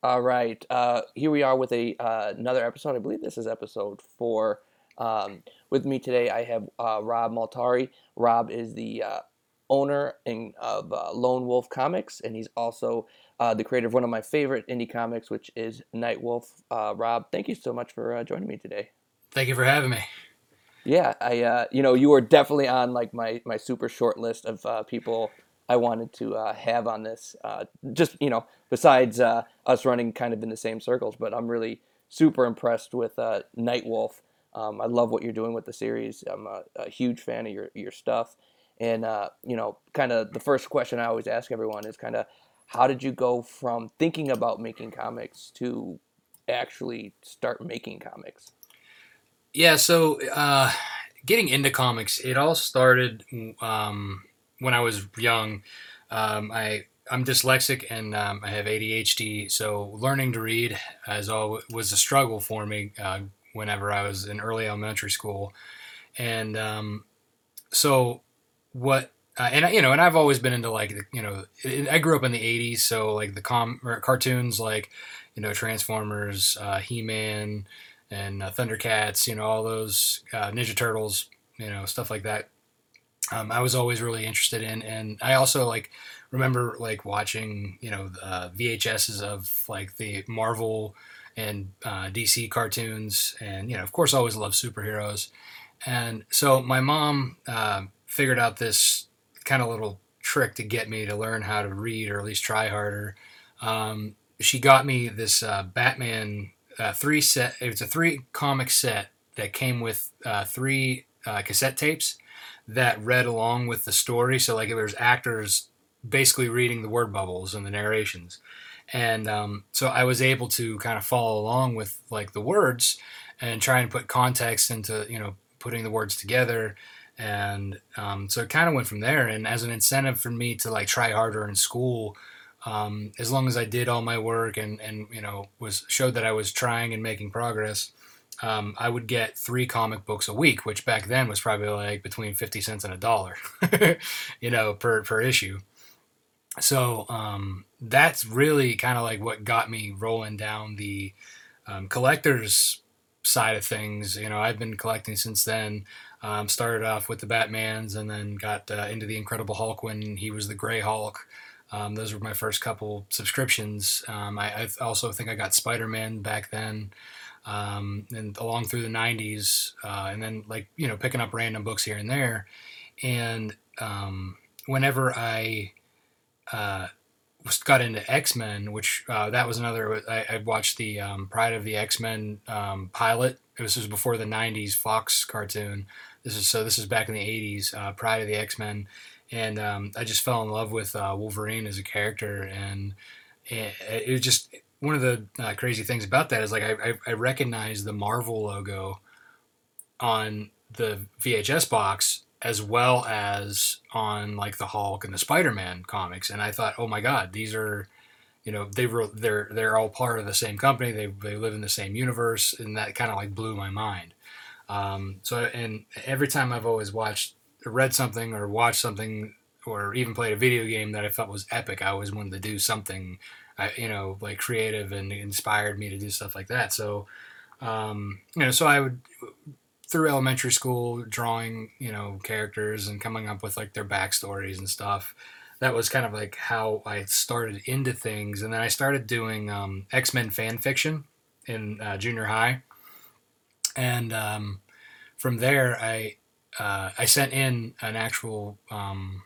All right, uh, here we are with a uh, another episode. I believe this is episode four. Um, with me today, I have uh, Rob Maltari. Rob is the uh, owner in, of uh, Lone Wolf Comics, and he's also uh, the creator of one of my favorite indie comics, which is Night Wolf. Rob, thank you so much for joining me today. Thank you for having me. Yeah, I you know you were definitely on like my my super short list of people I wanted to uh, have on this. Uh, just you know, besides uh, us running kind of in the same circles, but I'm really super impressed with uh, Night Wolf. Um, I love what you're doing with the series. I'm a, a huge fan of your your stuff, and uh, you know, kind of the first question I always ask everyone is kind of how did you go from thinking about making comics to actually start making comics? Yeah, so uh, getting into comics, it all started. Um, when I was young, um, I I'm dyslexic and um, I have ADHD, so learning to read as all was a struggle for me uh, whenever I was in early elementary school, and um, so what. Uh, and you know, and I've always been into like you know, I grew up in the '80s, so like the com cartoons like you know Transformers, uh, He-Man, and uh, Thundercats, you know all those uh, Ninja Turtles, you know stuff like that um, I was always really interested in, and I also like remember like watching you know uh, VHSs of like the Marvel and uh, DC cartoons, and you know of course I always loved superheroes, and so my mom uh, figured out this kind of little trick to get me to learn how to read or at least try harder. Um, she got me this uh, Batman uh, three set. It was a three comic set that came with uh, three cassette tapes that read along with the story. So like there's actors basically reading the word bubbles and the narrations, and um, so I was able to kind of follow along with like the words and try and put context into you know putting the words together. And um, so it kind of went from there. And as an incentive for me to like try harder in school, um, as long as I did all my work and and you know was showed that I was trying and making progress, um, I would get three comic books a week, which back then was probably like between 50 cents and a dollar, you know, per, per issue. So um, that's really kind of like what got me rolling down the um, collector's side of things. You know, I've been collecting since then. Um, started off with the Batmans and then got uh, into the Incredible Hulk when he was the Gray Hulk. Um, those were my first couple subscriptions. Um, I, I, also think I got Spider Man back then um, and along through the 90s, uh, and then like you know picking up random books here and there. And um, whenever I uh, got into X Men, which uh, that was another. I, I watched the um, Pryde of the X Men um, pilot. This was before the '90s Fox cartoon. This is so. This is back in the '80s. Uh, Pryde of the X Men, and um, I just fell in love with uh, Wolverine as a character, and it, it just one of the uh, crazy things about that is like I, I, I recognize the Marvel logo on the VHS box as well as on like the Hulk and the Spider-Man comics, and I thought, oh my God, these are, you know, they were they're they're all part of the same company. They they live in the same universe, and that kind of like blew my mind. Um, so and every time I've always watched, read something or watched something or even played a video game that I felt was epic, I always wanted to do something I, you know, like creative and inspired me to do stuff like that. So, um, you know, so I would through elementary school drawing, you know, characters and coming up with like their backstories and stuff. That was kind of like how I started into things, and then I started doing um, X Men fan fiction in uh, junior high, and um, from there I uh, I sent in an actual um,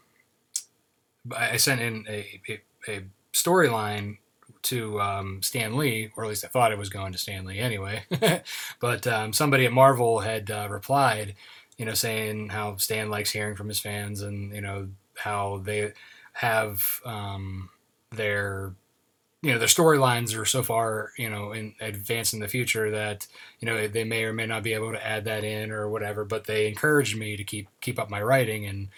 I sent in a, a, a storyline to um, Stan Lee, or at least I thought it was going to Stan Lee anyway. but um, somebody at Marvel had uh, replied, you know, saying how Stan likes hearing from his fans, and you know how they have um, their you know their storylines are so far you know in advance in the future that you know they may or may not be able to add that in or whatever but they encouraged me to keep keep up my writing and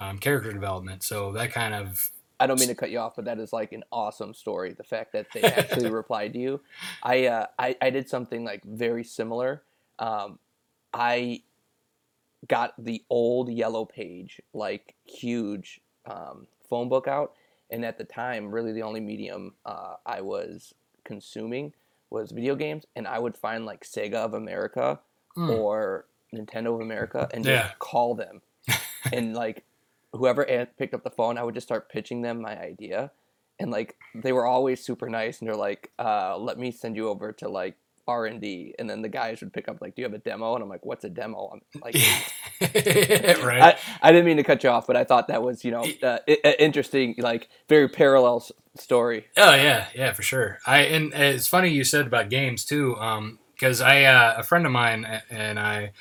um, character development so that kind of I don't mean to cut you off, but that is like an awesome story. The fact that they actually replied to you. I, uh, I I did something like very similar. Um, I got the old yellow page, like huge um, phone book out, and at the time, really the only medium uh, I was consuming was video games, and I would find like Sega of America Hmm. or Nintendo of America and just Yeah. call them, and like whoever picked up the phone, I would just start pitching them my idea, and like they were always super nice, and they're like, uh, "Let me send you over to like." R and D, and then the guys would pick up like, "Do you have a demo?" And I'm like, "What's a demo?" I'm like, right. I, I didn't mean to cut you off, but I thought that was you know uh, interesting, like very parallel s- story. Oh yeah, yeah, for sure. I and it's funny you said about games too, because I uh, a friend of mine and I,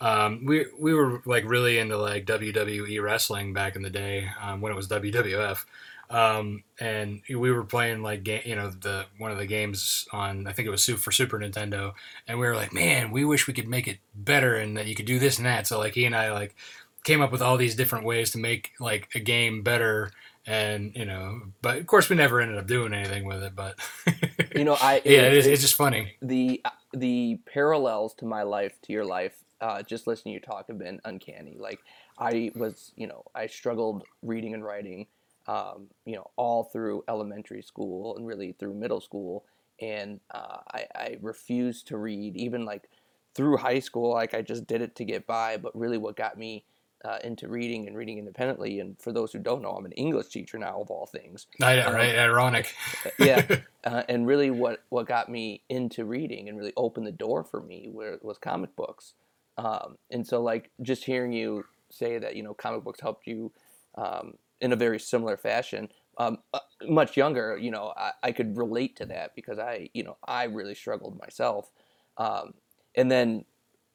um, we we were like really into like WWE wrestling back in the day um, when it was WWF, um, and we were playing like you know the one of the games on I think it was for Super Nintendo, and we were like, man, we wish we could make it better and that you could do this and that. So like he and I like came up with all these different ways to make like a game better and you know but of course we never ended up doing anything with it but You know, I yeah it- it is, it's just funny the the parallels to my life to your life uh, just listening to you talk have been uncanny. Like i was you know i struggled reading and writing um, you know all through elementary school and really through middle school. And uh, I, I refused to read. Even like through high school like i just did it to get by. But really what got me uh, into reading and reading independently and for those who don't know i'm an english teacher now of all things. I know, Um, right ironic. Yeah, uh, and really what what got me into reading and really opened the door for me were, was comic books um, and so like just hearing you say that you know comic books helped you um, in a very similar fashion um, uh, much younger you know I, I could relate to that because i you know i really struggled myself. Um, and then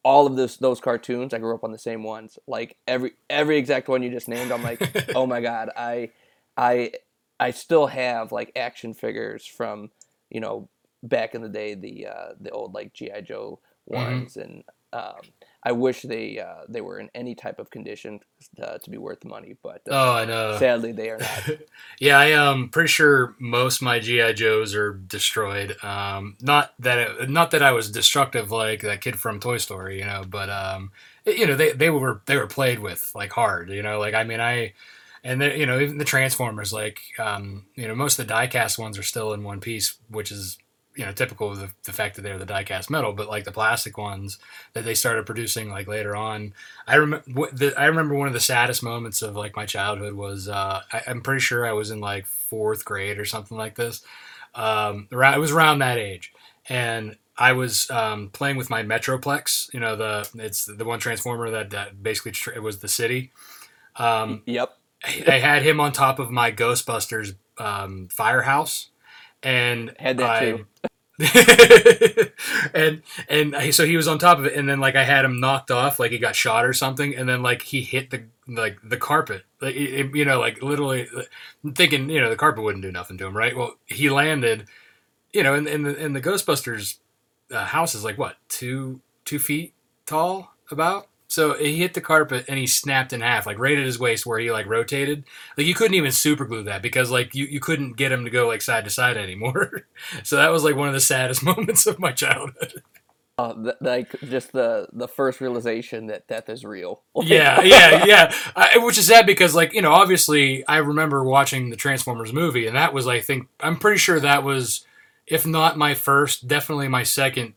all of those those cartoons i grew up on the same ones. Like every every exact one you just named i'm like oh my god i i i still have like action figures from you know back in the day the uh the old like gi joe ones and um i wish they uh they were in any type of condition uh, to be worth the money but uh, oh i know. sadly they are not. Yeah i am pretty sure most of my gi joes are destroyed. Um not that it, not that i was destructive like that kid from toy story you know but um it- you know they, they were they were played with like hard you know like i mean i and you know even the transformers like um you know most of the diecast ones are still in one piece which is you know typical of the, the fact that they're the diecast metal but like the plastic ones that they started producing like later on i remember i remember one of the saddest moments of like my childhood was uh I, i'm pretty sure i was in like fourth grade or something like this um around, it was around that age and I was um, playing with my Metroplex. You know, the it's the one transformer that, that basically tr- it was the city. Um, yep I I had him on top of my Ghostbusters um, firehouse, and Had that I, too. and and I, so he was on top of it, and then like I had him knocked off, like he got shot or something, and then like he hit the like the carpet, like it, you know, like literally thinking you know the carpet wouldn't do nothing to him, right? Well, he landed, you know, and in, the in the Ghostbusters uh, house is like what two two feet tall about. So he hit the carpet and he snapped in half, like right at his waist where he like rotated. Like you couldn't even super glue that because like you, you couldn't get him to go like side to side anymore. so that was like one of the saddest moments of my childhood. uh, th- like just the the first realization that death is real yeah, yeah, yeah. I, which is sad because like you know obviously I remember watching the Transformers movie and that was I think I'm pretty sure that was if not my first, definitely my second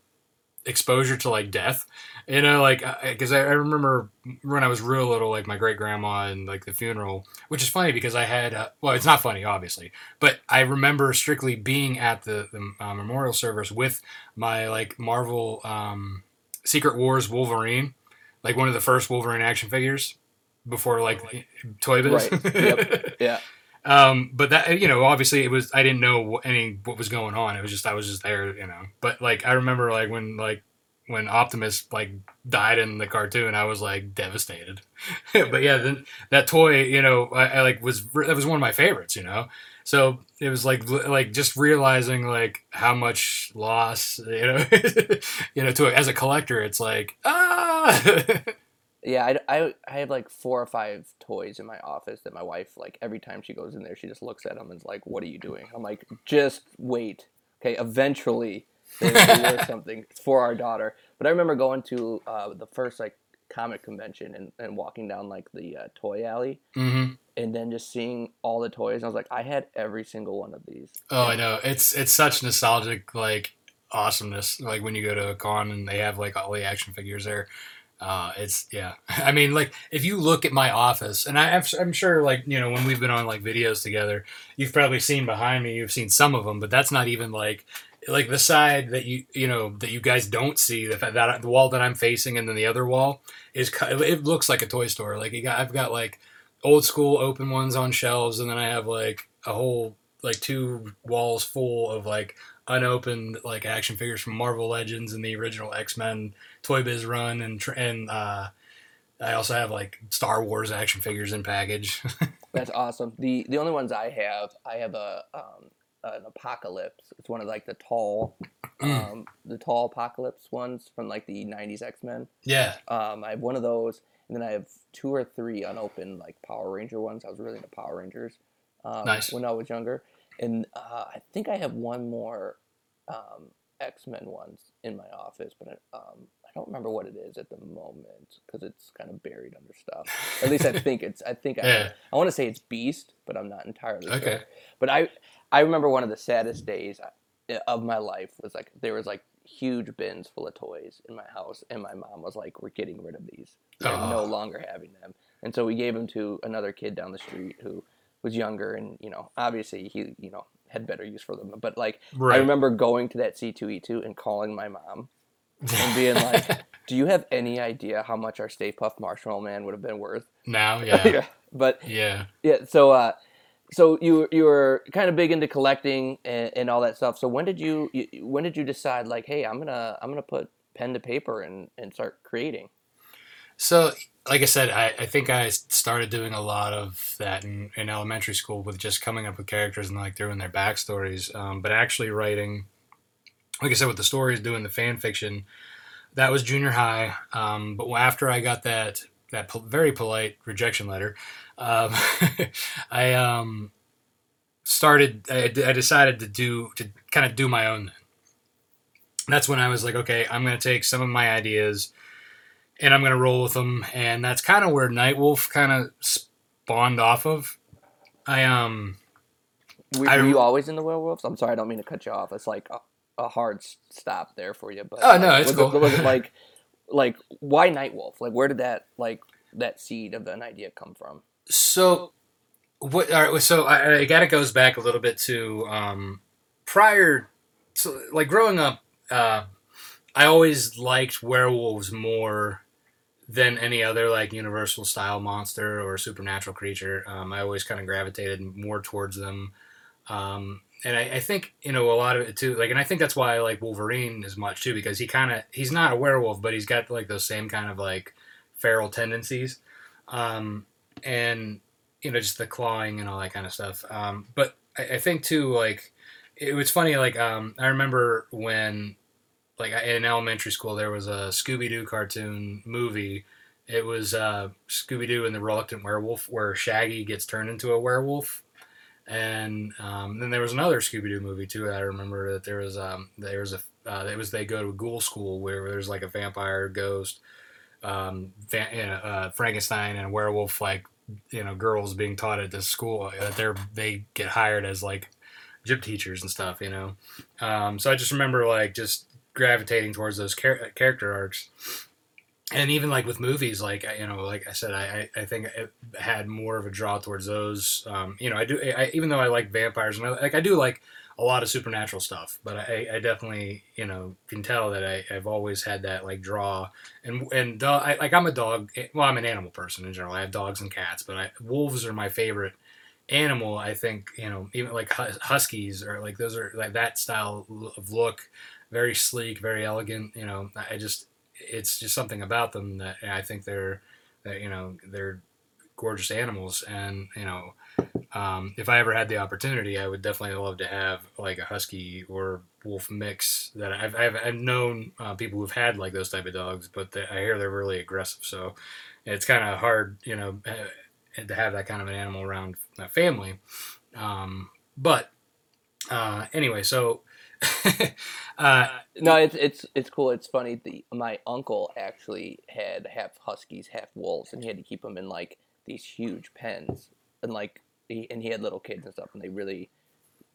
exposure to like death. You know, like because I, I remember when I was real little, like my great grandma and like the funeral, which is funny because I had uh, well, it's not funny obviously, but I remember strictly being at the, the uh, memorial service with my like Marvel um, Secret Wars Wolverine, like one of the first Wolverine action figures before like Toy Biz. Right. Yep. yeah Um, but that you know, obviously it was I didn't know what, any what was going on. It was just I was just there, you know. But like I remember like when like when Optimus like died in the cartoon, I was like devastated. but yeah, then that toy, you know, I, I like was that was one of my favorites, you know. So it was like like just realizing like how much loss, you know, you know, to as a collector, it's like ah. Yeah, I, I, I have like four or five toys in my office that my wife, like, every time she goes in there, she just looks at them and is like, What are you doing? I'm like, Just wait. Okay, eventually worth something. For our daughter. But I remember going to uh, the first, like, comic convention and, and walking down like the uh, toy alley hmm and then just seeing all the toys. And I was like, I had every single one of these. Oh, I know. It's it's such nostalgic like awesomeness. Like when you go to a con and they have like all the action figures there. Uh, it's yeah. I mean, like if you look at my office, and I, I'm sure, like you know, when we've been on like videos together, you've probably seen behind me. You've seen some of them, but that's not even like like the side that you you know that you guys don't see. The that the wall that I'm facing, and then the other wall is it looks like a toy store. Like got, I've got like old school open ones on shelves, and then I have like a whole like two walls full of like unopened like action figures from Marvel Legends and the original X Men Toy Biz run, and and uh, I also have like Star Wars action figures in package. That's awesome. The the only ones I have, I have a um, an apocalypse. It's one of like the tall, um, the tall apocalypse ones from like the '90s X Men. yeah, Um, I have one of those, and then I have two or three unopened like Power Ranger ones. I was really into Power Rangers um, Nice. when I was younger, and uh, I think I have one more um, X Men ones in my office, but um, I don't remember what it is at the moment because it's kind of buried under stuff. At least I think it's. I think I. Yeah. I want to say it's Beast, but I'm not entirely Okay. sure. But I, I remember one of the saddest days uh, of my life was like there was like huge bins full of toys in my house, and my mom was like, "We're getting rid of these. We're no Oh. longer having them." And so we gave them to another kid down the street who was younger, and you know, obviously he, you know, had better use for them. But like, I remember going to that C2E2 and calling my mom and being like, "Do you have any idea how much our Stay Puft Marshmallow Man would have been worth?" now, yeah, But yeah. yeah, so uh, so you you were kind of big into collecting and, and all that stuff. So when did you, you when did you decide like, hey, I'm gonna I'm gonna put pen to paper and and start creating? So, like I said, I, I think I started doing a lot of that in, in elementary school with just coming up with characters and like doing their backstories. Um, but actually writing, like I said, with the stories, doing the fan fiction, that was junior high. Um, but after I got that that po- very polite rejection letter, um, I um, started. I, I decided to do to kind of do my own. That's when I was like, okay, I'm going to take some of my ideas and I'm gonna roll with them. And that's kind of where Nightwolf kind of spawned off of. I um Were, I were you always in the werewolves? I'm sorry, I don't mean to cut you off. It's like a, a hard stop there for you. But Oh, no, it's was cool. It, was it like like why Nightwolf? Like where did that like that seed of an idea come from? so what all right so I, I got it goes back a little bit to um prior so like growing up uh I always liked werewolves more than any other like universal style monster or supernatural creature. Um, I always kind of gravitated more towards them. Um, and I, I think you know a lot of it too. Like, and I think that's why I like Wolverine as much too because he kind of he's not a werewolf, but he's got like those same kind of like feral tendencies, um, and you know just the clawing and all that kind of stuff. Um, but I, I think too like it was funny. Like um, I remember when like in elementary school there was a Scooby Doo cartoon movie. It was uh, Scooby Doo and the Reluctant Werewolf, where Shaggy gets turned into a werewolf, and um, then there was another Scooby Doo movie too. I remember that there was um, there was a uh, it was they go to a ghoul school where there's like a vampire ghost, um, va- you know, uh, Frankenstein and werewolf like you know girls being taught at this school that they're they get hired as like gym teachers and stuff. You know, um, so I just remember like just gravitating towards those char- character arcs and even like with movies like you know like i said i i think it had more of a draw towards those. Um you know i do I, even though i like vampires and I, like i do like a lot of supernatural stuff but i i definitely you know can tell that I, i've always had that like draw. And and I, like i'm a dog well i'm an animal person in general. I have dogs and cats but I, wolves are my favorite animal. I think you know even like hus- huskies or like those are like that style of look very sleek, very elegant. You know, I just it's just something about them that I think they're that you know they're gorgeous animals, and you know. Um, if I ever had the opportunity, I would definitely love to have like a husky or wolf mix. That I've I've, I've known uh, people who've had like those type of dogs, but I hear they're really aggressive. So it's kind of hard, you know, eh, to have that kind of an animal around a family. Um, but uh, anyway, so uh, No, it's it's it's cool. It's funny. The my uncle actually had half huskies, half wolves, and he had to keep them in like these huge pens, and like he and he had little kids and stuff, and they really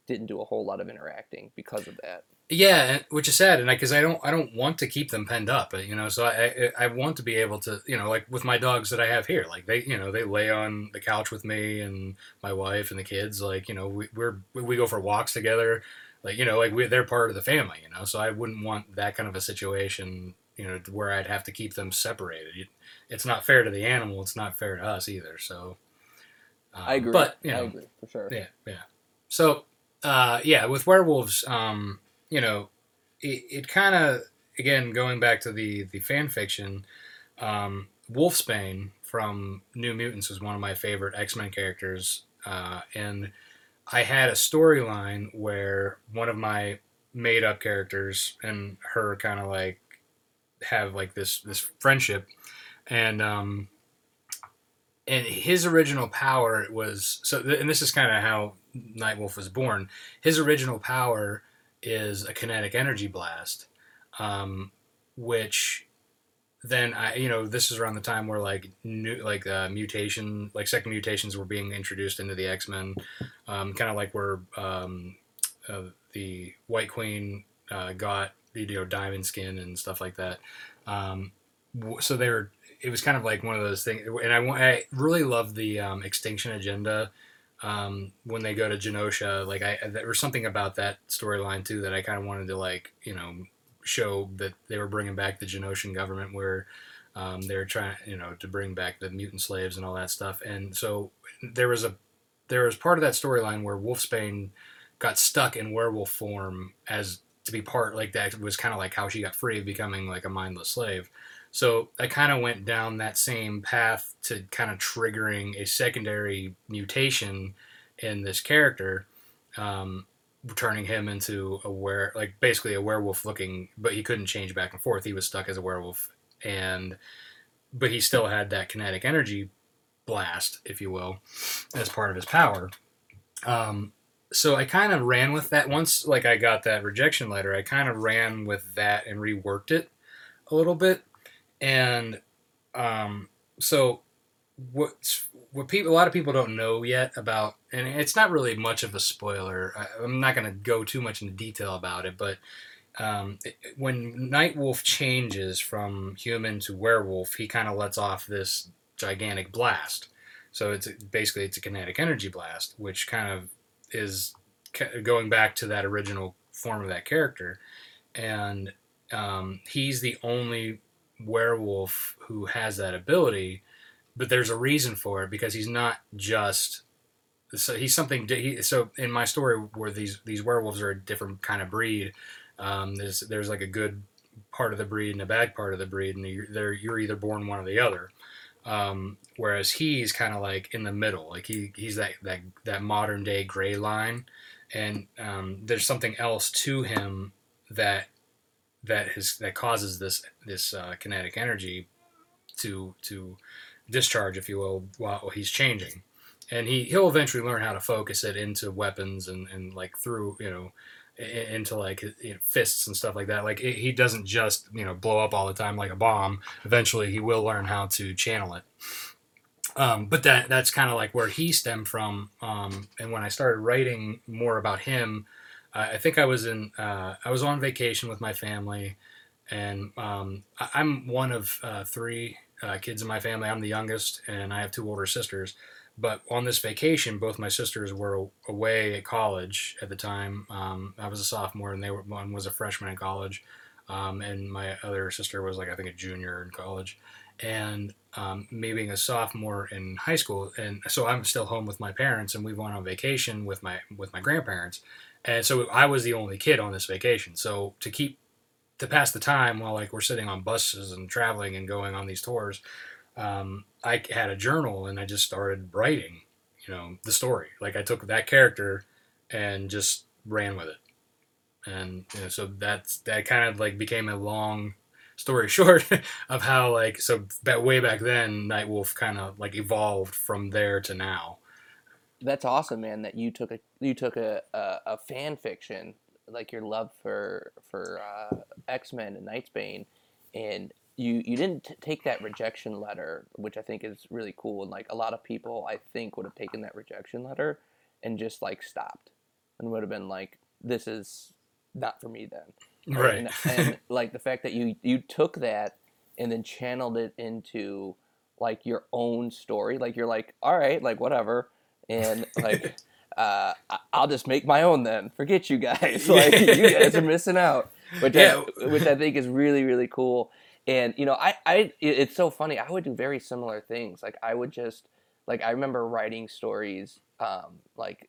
didn't do a whole lot of interacting because of that. Yeah, which is sad, and because I, don't, I don't want to keep them penned up, you know. So I, I, I want to be able to, you know, like with my dogs that I have here, like they, you know, they lay on the couch with me and my wife and the kids. Like, you know, we, we're we go for walks together, like you know, like we, they're part of the family, you know. So I wouldn't want that kind of a situation, you know, where I'd have to keep them separated. It's not fair to the animal. It's not fair to us either. So um, I agree. But you know, I agree for sure. Yeah, yeah. So uh, yeah, with werewolves, um, you know, it, it kind of again going back to the the fan fiction, um, Wolfsbane from New Mutants was one of my favorite X Men characters, uh, and I had a storyline where one of my made up characters and her kind of like have like this this friendship, and um, and his original power was so, and this is kind of how Nightwolf was born. His original power is a kinetic energy blast, um, which then I, you know, this is around the time where like new, like uh, mutation, like second mutations were being introduced into the X Men, um, kind of like where um, uh, the White Queen uh, got you know diamond skin and stuff like that. Um, so they were. It was kind of like one of those things, and I, I really love the um, Extinction Agenda um, when they go to Genosha. Like I, there was something about that storyline too that I kind of wanted to like, you know, show that they were bringing back the Genoshan government where um, they're trying, you know, to bring back the mutant slaves and all that stuff. And so there was a there was part of that storyline where Wolfsbane got stuck in werewolf form as to be part like that was kind of like how she got free, of becoming like a mindless slave. So I kind of went down that same path to kind of triggering a secondary mutation in this character, um, turning him into a were like basically a werewolf looking, but he couldn't change back and forth. He was stuck as a werewolf, and but he still had that kinetic energy blast, if you will, as part of his power. Um, so I kind of ran with that once, like I got that rejection letter. I kind of ran with that and reworked it a little bit and um, so what what people a lot of people don't know yet about and it's not really much of a spoiler I, am not going to go too much into detail about it but um, it, when nightwolf changes from human to werewolf he kind of lets off this gigantic blast so it's basically it's a kinetic energy blast which kind of is going back to that original form of that character and um, he's the only werewolf who has that ability, but there's a reason for it because he's not just so he's something. He, so in my story, where these these werewolves are a different kind of breed, um, there's there's like a good part of the breed and a bad part of the breed, and you're, you're either born one or the other. Um, whereas he's kind of like in the middle, like he he's that that that modern day gray line, and um, there's something else to him that that that causes this this uh, kinetic energy to to discharge, if you will, while he's changing. And he he'll eventually learn how to focus it into weapons and, and like through you know into like you know, fists and stuff like that. Like it, he doesn't just you know blow up all the time like a bomb. Eventually, he will learn how to channel it. Um, but that that's kind of like where he stemmed from. Um, and when I started writing more about him, I think I was in uh, I was on vacation with my family, and um, I, am one of uh, three uh, kids in my family. I'm the youngest, and I have two older sisters. But on this vacation, both my sisters were away at college at the time. Um, I was a sophomore, and they were one was a freshman in college, um, and my other sister was like I think a junior in college. And um, me being a sophomore in high school, and so I'm still home with my parents, and we went on vacation with my with my grandparents and so I was the only kid on this vacation. So to keep to pass the time while like we're sitting on buses and traveling and going on these tours, um, I had a journal and I just started writing, you know, the story. Like I took that character and just ran with it, and you know, so that's that kind of like became a long story short of how like so that way back then Nightwolf kind of like evolved from there to now that's awesome, man. That you took a you took a, a, a fan fiction like your love for for uh, X Men and Nightsbane, and you you didn't t- take that rejection letter, which I think is really cool. And like a lot of people, I think would have taken that rejection letter and just like stopped and would have been like, "This is not for me." Then, Right. And, and like the fact that you you took that and then channeled it into like your own story. Like you're like, all right, like whatever, and like. Uh, I'll just make my own then. Forget you guys. Like you guys are missing out, which Yeah. I, which I think is really really cool. And you know, I, I it's so funny. I would do very similar things. Like I would just like I remember writing stories. Um, like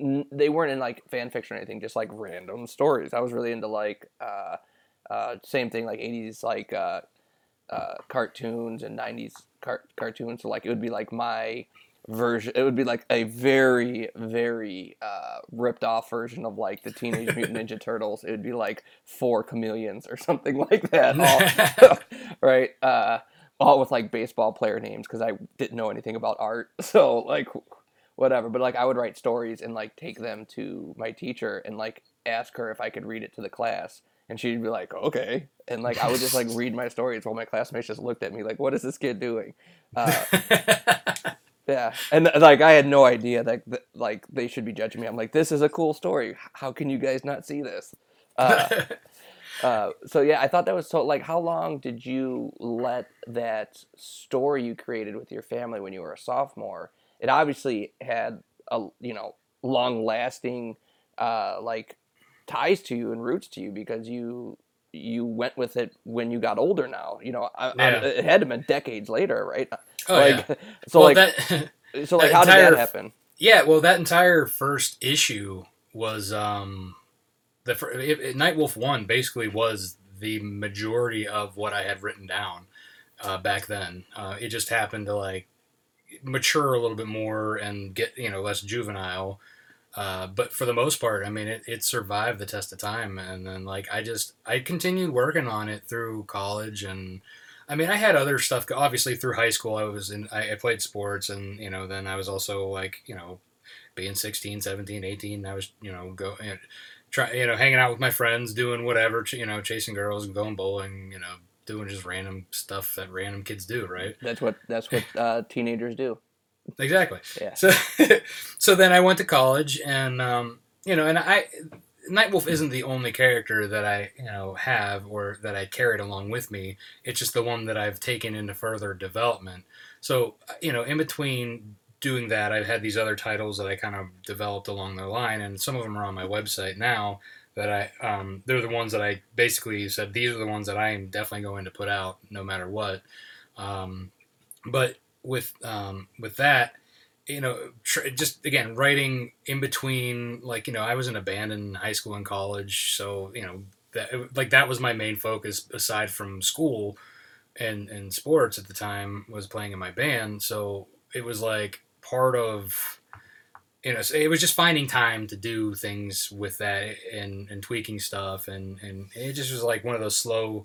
n- they weren't in like fan fiction or anything, just like random stories. I was really into like uh, uh, same thing like '80s like uh, uh, cartoons and '90s car- cartoons. So like it would be like my version. It would be like a very very uh, ripped off version of like the Teenage Mutant Ninja Turtles. It would be like four chameleons or something like that. All, right. Uh, all with like baseball player names because I didn't know anything about art. So like whatever. But like I would write stories and like take them to my teacher and like ask her if I could read it to the class. And she'd be like, okay. And like I would just like read my stories while my classmates just looked at me like, what is this kid doing? Uh, yeah. And like I had no idea that like they should be judging me. I'm like, this is a cool story. How can you guys not see this? Uh, uh, so yeah, I thought that was so. Like, how long did you let that story you created with your family when you were a sophomore? It obviously had a you know long lasting uh, like ties to you and roots to you because you you went with it when you got older. Now you know I, I- it had to been decades later, right? oh like yeah. so well, like that so like how did that happen? Yeah, well, that entire first issue was um, the it, it, Nightwolf One basically was the majority of what I had written down uh, back then. Uh, it just happened to like mature a little bit more and get you know less juvenile. Uh, but for the most part, I mean, it, it survived the test of time, and then like I just I continued working on it through college, and I mean I had other stuff. Obviously through high school, I was in I, I played sports, and you know then I was also like you know being 16 17 18 i was you know go you know, try you know hanging out with my friends doing whatever you know chasing girls and going bowling you know doing just random stuff that random kids do right That's what that's what uh, teenagers do. Exactly. Yeah. so so then i went to college and um you know and i nightwolf isn't the only character that i you know have or that i carried along with me. It's just the one that i've taken into further development. So you know in between doing that i've had these other titles that i kind of developed along the line and some of them are on my website now that i um, they're the ones that i basically said these are the ones that i am definitely going to put out no matter what. Um, but with um, with that you know tr- just again writing in between like you know i was in a band in high school and college so you know that like that was my main focus aside from school and and sports at the time was playing in my band. So it was like part of you know it was just finding time to do things with that and and tweaking stuff and and it just was like one of those slow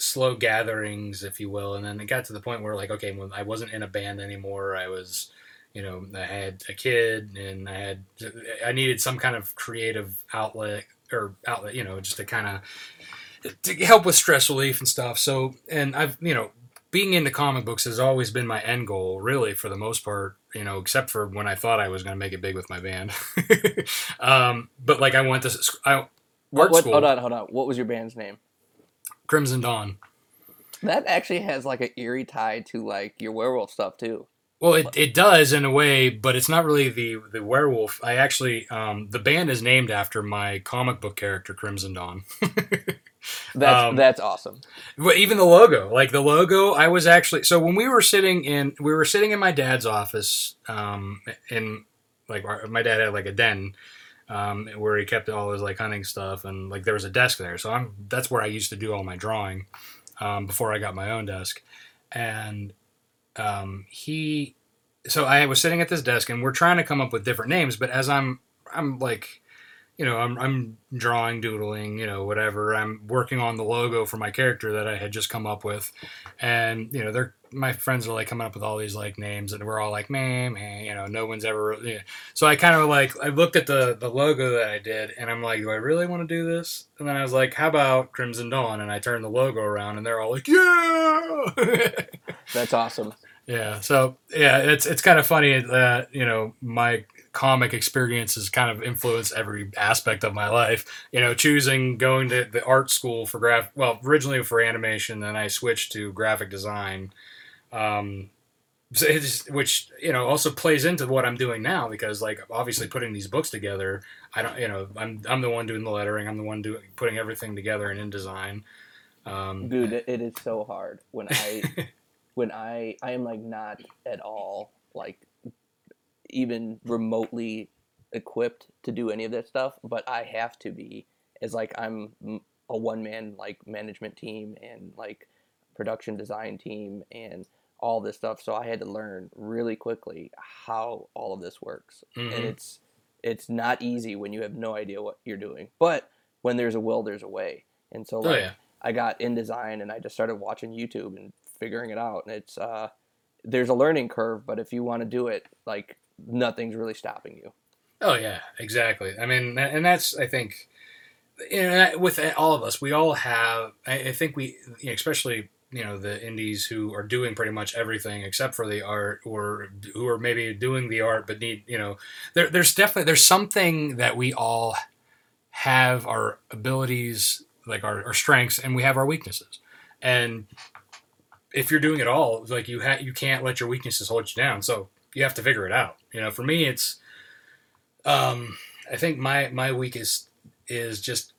slow gatherings if you will and then it got to the point where like okay when i wasn't in a band anymore i was you know i had a kid and i had i needed some kind of creative outlet or outlet you know just to kind of to help with stress relief and stuff so and i've you know being into comic books has always been my end goal really for the most part you know except for when i thought i was going to make it big with my band um, but like i went to I, What, art what, school hold on, hold on. What was your band's name? Crimson dawn That actually has like an eerie tie to like your werewolf stuff too. Well, it, it does in a way, but it's not really the the werewolf. I actually um, the band is named after my comic book character Crimson Dawn. That's Um, that's awesome. Well, even the logo, like the logo, I was actually so when we were sitting in we were sitting in my dad's office, um, in like our, my dad had like a den. Um, where he kept all his like hunting stuff and like there was a desk there. So i'm that's where i used to do all my drawing um, before i got my own desk. And um, he so i was sitting at this desk and we're trying to come up with different names but as i'm i'm like you know, I'm, I'm drawing, doodling, you know, whatever. I'm working on the logo for my character that I had just come up with, and you know, they're my friends are like coming up with all these like names, and we're all like, man, man, you know, no one's ever. You know. So I kind of like I looked at the the logo that I did, and I'm like, do I really want to do this? And then I was like, how about Crimson Dawn? And I turned the logo around, and they're all like, yeah. That's awesome. Yeah. So yeah, it's it's kind of funny that you know my comic experiences kind of influence every aspect of my life. You know, choosing going to the art school for graph, well, originally for animation, then I switched to graphic design, um, which you know also plays into what I'm doing now because like obviously putting these books together, I don't, you know, I'm I'm the one doing the lettering, I'm the one doing putting everything together and in design. Um, Dude, it is so hard when I when I I am like not at all like even remotely equipped to do any of that stuff, but I have to be as like I'm a one man like management team and like production design team and all this stuff. So I had to learn really quickly how all of this works, mm-hmm. and it's it's not easy when you have no idea what you're doing. But when there's a will, there's a way. And so oh, like, oh, yeah. I got InDesign and I just started watching YouTube and figuring it out. And it's uh, there's a learning curve, but if you want to do it, like nothing's really stopping you. Oh yeah, exactly. I mean, and that's I think, you know, with uh, all of us, we all have. I think we, especially you know the indies who are doing pretty much everything except for the art, or who are maybe doing the art but need, you know, there, there's definitely there's something that we all have our abilities, like our, our strengths, and we have our weaknesses, and if you're doing it all, like you ha- you can't let your weaknesses hold you down. So you have to figure it out. You know, for me, it's um, I think my my weakest is just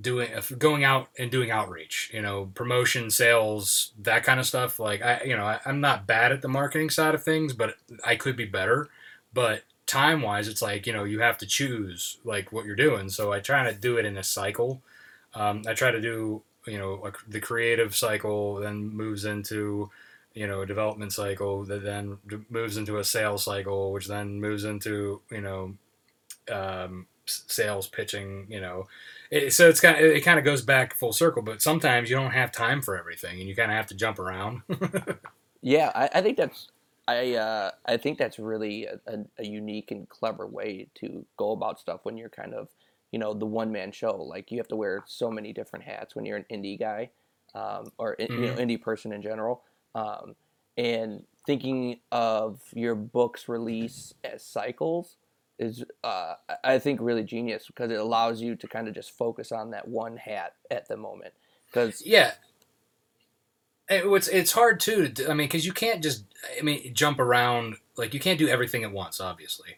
doing going out and doing outreach. You know, promotion, sales, that kind of stuff. Like I, you know, I, I'm not bad at the marketing side of things, but I could be better. But time wise, it's like you know you have to choose like what you're doing. So I try to do it in a cycle. Um, I try to do you know like the creative cycle, then moves into you know a development cycle that then moves into a sales cycle, which then moves into you know um, sales pitching. You know, it, so it's kind of, it kind of goes back full circle. But sometimes you don't have time for everything, and you kind of have to jump around. yeah, I, I, think that's I uh, I think that's really a, a, a unique and clever way to go about stuff when you're kind of you know the one man show. Like you have to wear so many different hats when you're an indie guy. Um, or mm-hmm. you know mm-hmm. indie person in general um, and thinking of your book's release as cycles is, uh, I think, really genius because it allows you to kind of just focus on that one hat at the moment. Because yeah, it's it's hard too. To, I mean, because you can't just I mean jump around like you can't do everything at once, obviously.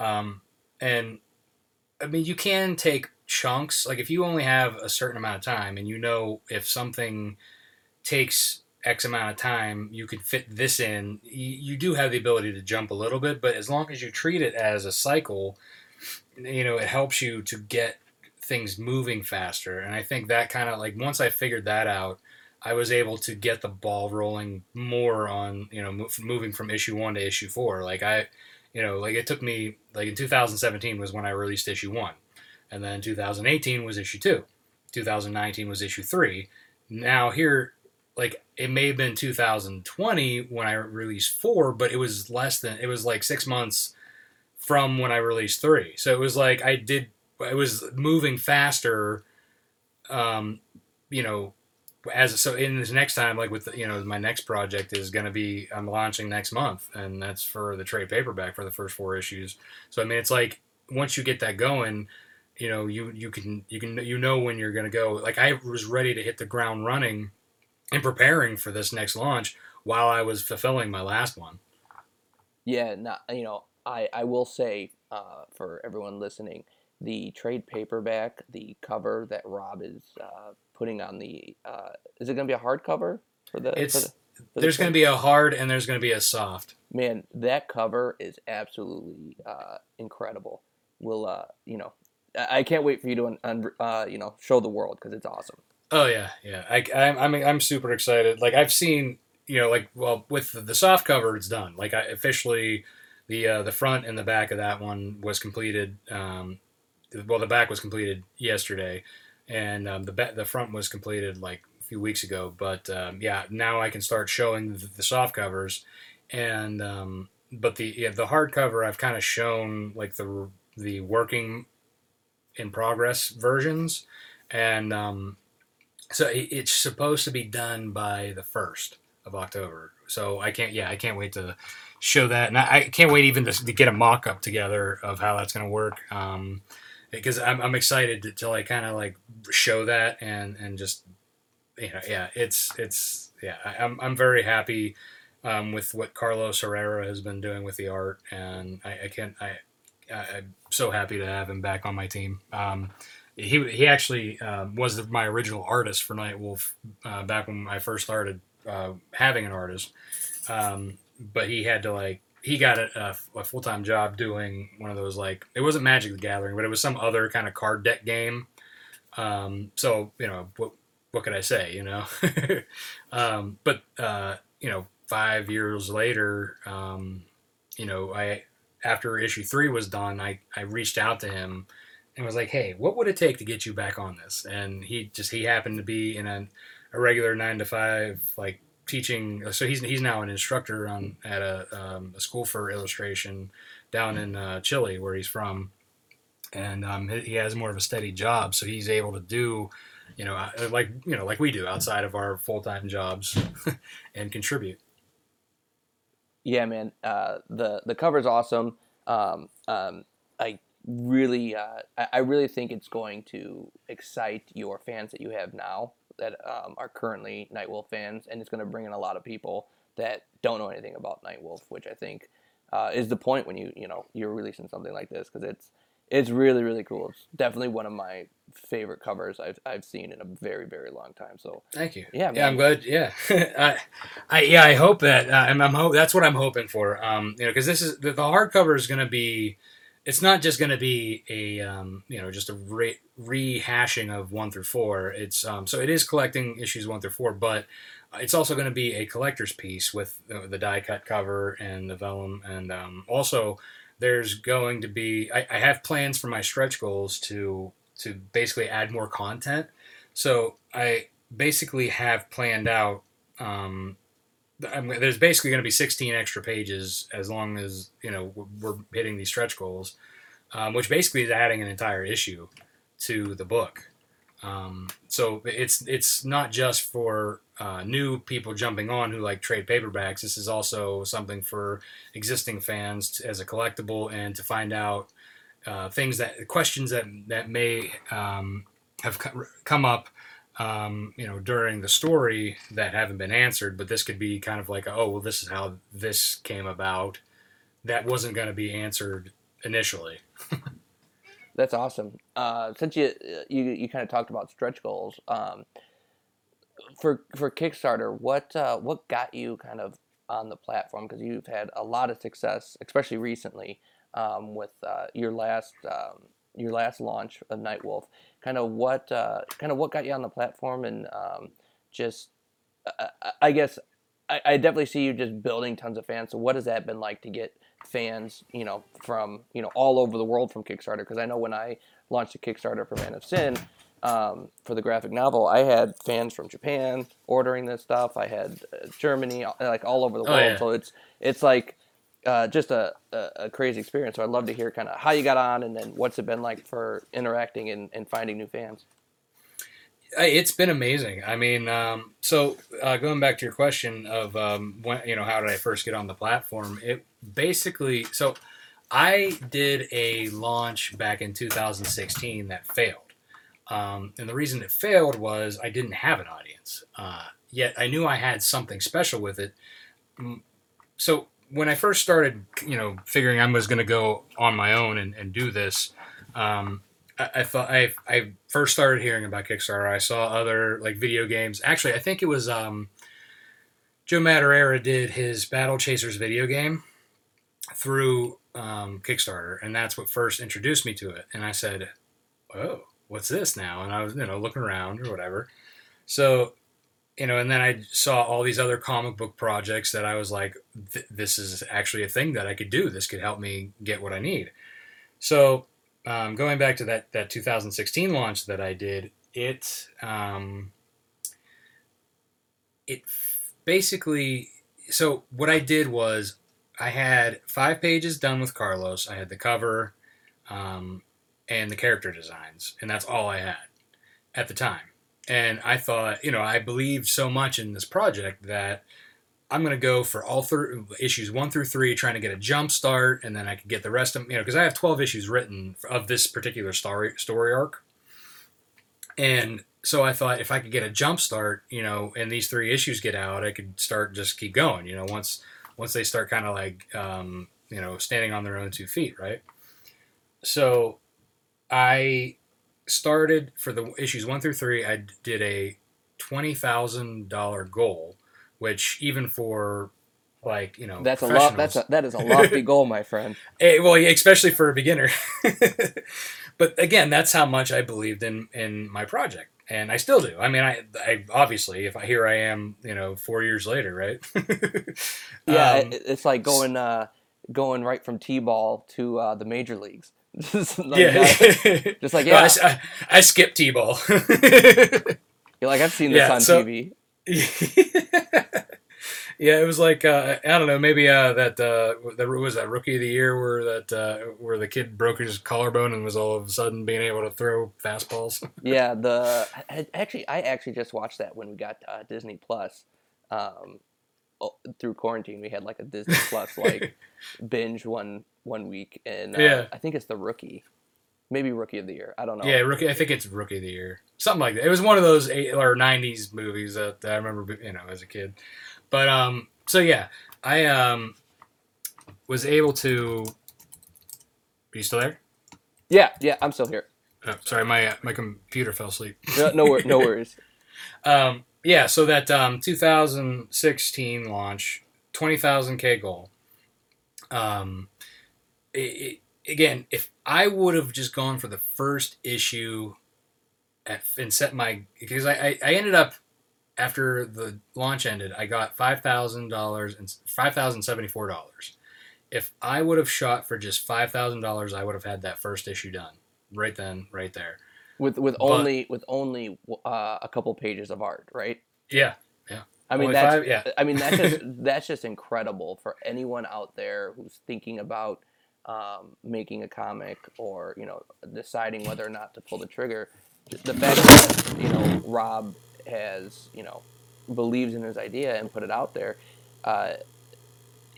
Um, and I mean, you can take chunks. Like if you only have a certain amount of time, and you know if something takes X amount of time, you could fit this in. You, you, do have the ability to jump a little bit, but as long as you treat it as a cycle, you know, it helps you to get things moving faster. And I think that kind of like once I figured that out, I was able to get the ball rolling more on, you know, moving from issue one to issue four. Like I, you know, like it took me, like in 2017 was when I released issue one. And then 2018 was issue two. 2019 was issue three. Now here like it may have been 2020 when I released four, but it was less than it was like six months from when I released three. So it was like I did it was moving faster. Um, you know, as so in this next time, like with the, you know my next project is going to be I'm launching next month, and that's for the trade paperback for the first four issues. So I mean, it's like once you get that going, you know, you you can you can you know when you're going to go. Like I was ready to hit the ground running in preparing for this next launch while I was fulfilling my last one. Yeah, not, you know, I, I will say uh, for everyone listening, the trade paperback, the cover that Rob is uh, putting on the, uh, is it going to be a hardcover for the? It's for the, for there's going to be a hard and there's going to be a soft. Man, that cover is absolutely uh, incredible. We'll, uh, you know, I can't wait for you to, un, uh, you know, show the world because it's awesome. Oh yeah, yeah. I, I'm I'm I'm super excited. Like I've seen, you know, like well with the, the soft cover, it's done. Like I officially, the uh, the front and the back of that one was completed. Um, well, the back was completed yesterday, and um, the the front was completed like a few weeks ago. But um, yeah, now I can start showing the, the soft covers, and um, but the yeah, the hardcover I've kind of shown like the the working in progress versions, and um, so it's supposed to be done by the first of October. So I can't, yeah, I can't wait to show that, and I, I can't wait even to, to get a mock up together of how that's going to work. Um, because I'm, I'm excited to, to like kind of like show that and and just you know yeah it's it's yeah I, I'm I'm very happy um, with what Carlos Herrera has been doing with the art and I, I can't I I'm so happy to have him back on my team. Um, he, he actually um, was the, my original artist for Nightwolf uh, back when I first started uh, having an artist. Um, but he had to like he got a, a, a full time job doing one of those like it wasn't Magic the Gathering, but it was some other kind of card deck game. Um, so you know what what could I say? You know, um, but uh, you know five years later, um, you know I after issue three was done, I I reached out to him and was like, hey, what would it take to get you back on this? And he just he happened to be in a, a regular nine to five like teaching. So he's he's now an instructor on at a, um, a school for illustration down in uh, Chile, where he's from, and um, he, he has more of a steady job, so he's able to do, you know, uh, like you know, like we do outside of our full time jobs, and contribute. Yeah, man. Uh, the the cover's awesome. Um, um, I really, uh, I, really think it's going to excite your fans that you have now that um, are currently Nightwolf fans, and it's going to bring in a lot of people that don't know anything about Nightwolf, which I think uh, is the point when you you know you're releasing something like this because it's it's really really cool. It's definitely one of my favorite covers I've I've seen in a very very long time. So thank you. Yeah, yeah, I'm glad. Yeah, I, I yeah I hope that uh, I'm, I'm hope that's what I'm hoping for. Um, you know, because this is the, the hardcover is going to be it's not just going to be a um, you know just a re- rehashing of one through four. It's um, so it is collecting issues one through four, but it's also going to be a collector's piece with the, the die cut cover and the vellum, and um, also there's going to be I, I have plans for my stretch goals to to basically add more content. So I basically have planned out um, I'm, there's basically going to be 16 extra pages as long as you know we're hitting these stretch goals, um, which basically is adding an entire issue to the book. Um, so it's it's not just for uh, new people jumping on who like trade paperbacks. This is also something for existing fans to, as a collectible and to find out uh, things that questions that that may um, have come up um, you know, during the story that haven't been answered, but this could be kind of like, oh, well, this is how this came about. That wasn't going to be answered initially. That's awesome. Uh, since you you you kind of talked about stretch goals, um, for for Kickstarter, what uh, what got you kind of on the platform? Because you've had a lot of success, especially recently, um, with uh, your last um, your last launch of Nightwolf kind of what uh, kind of what got you on the platform and um, just uh, I guess I, I, definitely see you just building tons of fans. So what has that been like to get fans, you know, from you know all over the world from Kickstarter? Because I know when I launched a Kickstarter for Man of Sin um, for the graphic novel, I had fans from Japan ordering this stuff. I had uh, Germany, like all over the oh, world. Yeah. So it's it's like uh, just a, a, crazy experience. So I'd love to hear kind of how you got on and then what's it been like for interacting and, and finding new fans. It's been amazing. I mean, um, so uh, going back to your question of um, when, you know how did I first get on the platform? It basically so I did a launch back in 2016 that failed, um, and the reason it failed was I didn't have an audience. Uh, yet I knew I had something special with it. Mm, so when I first started, you know, figuring I was going to go on my own and, and do this, um, I, I, thought I, I first started hearing about Kickstarter. I saw other like video games. Actually, I think it was um, Joe Madureira did his Battle Chasers video game through um, Kickstarter, and that's what first introduced me to it. And I said, "Oh, what's this now?" And I was, you know, looking around or whatever. So you know, and then I saw all these other comic book projects that I was like, this is actually a thing that I could do. This could help me get what I need. So um, going back to that that 2016 launch that I did, it um, it basically so what I did was I had five pages done with Carlos. I had the cover um, and the character designs, and that's all I had at the time. And I thought, you know, I believed so much in this project that I'm going to go for all three issues one through three, trying to get a jump start, and then I could get the rest of you know because I have 12 issues written of this particular story story arc, and so I thought if I could get a jump start, you know, and these three issues get out, I could start just keep going. You know, once once they start kind of like um, you know standing on their own two feet, right? So I started for the issues one through three. I did a twenty thousand dollar goal, which even for like you know That's a lot. That's a, that is a lofty goal, my friend. Eh, well, especially for a beginner. but again, that's how much I believed in in my project, and I still do. I mean, I, I obviously, if I here I am, you know, four years later, right? Yeah, Um, it, it's like going uh, going right from t-ball to uh, the major leagues. Just like, yeah, just like I yeah, s- I, I skipped t-ball. you're like I've seen this yeah, on so- TV. yeah, it was like uh, I don't know, maybe uh, that uh, that was that rookie of the year where that uh, where the kid broke his collarbone and was all of a sudden being able to throw fastballs. Yeah, the I, I- actually I actually just watched that when we got uh, Disney Plus. Um, through quarantine, we had like a Disney Plus like binge one one week, and uh, Yeah. I think it's the rookie, maybe rookie of the year. I don't know. Yeah, rookie. I think it's rookie of the year, something like that. It was one of those eight or '90s movies that, that I remember, you know, as a kid. But um, so yeah, I um was able to. Are you still there? yeah, yeah. I'm still here. Oh, sorry, my uh, my computer fell asleep. No, no, wor- no worries. Um, yeah, so that um, 2016 launch, 20,000K goal. Um, it, it, again, if I would have just gone for the first issue at, and set my, because I, I, I ended up, after the launch ended, I got $5,000 and $5,074. If I would have shot for just $5,000, I would have had that first issue done right then, right there. With with But- only with only uh, a couple pages of art, right? Yeah. I mean Only that's five? Yeah. I mean that's just that's just incredible for anyone out there who's thinking about um, making a comic or you know deciding whether or not to pull the trigger. The fact that you know Rob has you know believes in his idea and put it out there, uh,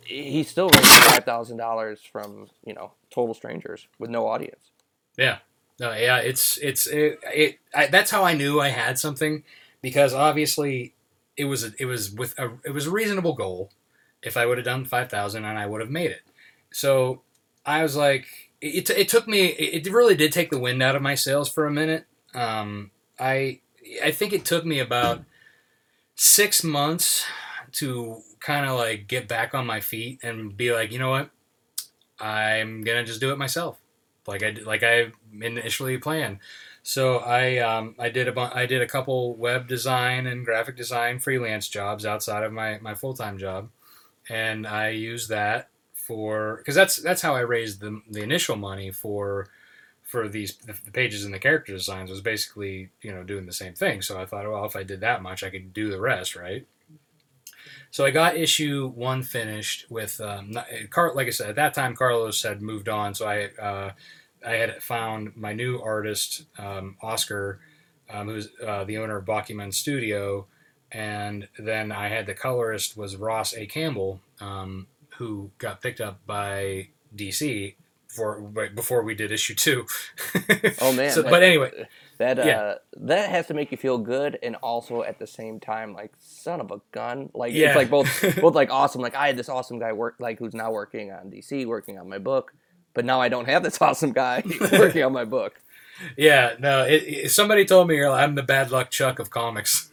he still raised five thousand dollars from you know total strangers with no audience. Yeah. No, yeah, it's it's it, it I, that's how I knew I had something because obviously it was a, it was with a it was a reasonable goal. If I would have done 5000 and I would have made it. So I was like it, it took me it really did take the wind out of my sails for a minute. Um I I think it took me about 6 months to kind of like get back on my feet and be like, you know what? I'm to just do it myself like I like I initially planned. So I um, I did a bu- I did a couple web design and graphic design freelance jobs outside of my, my full time job, and I used that for because that's that's how I raised the the initial money for for these the, pages and the character designs was basically you know doing the same thing. So I thought, well, if I did that much, I could do the rest, right? So I got issue one finished with um, Car- like I said at that time Carlos had moved on, so I uh, I had found my new artist um, Oscar, um, who's uh, the owner of Bakuman Studio, and then I had the colorist was Ross A Campbell, um, who got picked up by DC for right before we did issue two. Oh man! So, that- but anyway, that uh, Yeah. that has to make you feel good, and also at the same time, like son of a gun. Like Yeah. it's like both both like awesome. Like I had this awesome guy work like who's now working on DC, working on my book, but now I don't have this awesome guy working on my book. yeah, no. It, it- somebody told me I'm the bad luck Chuck of comics.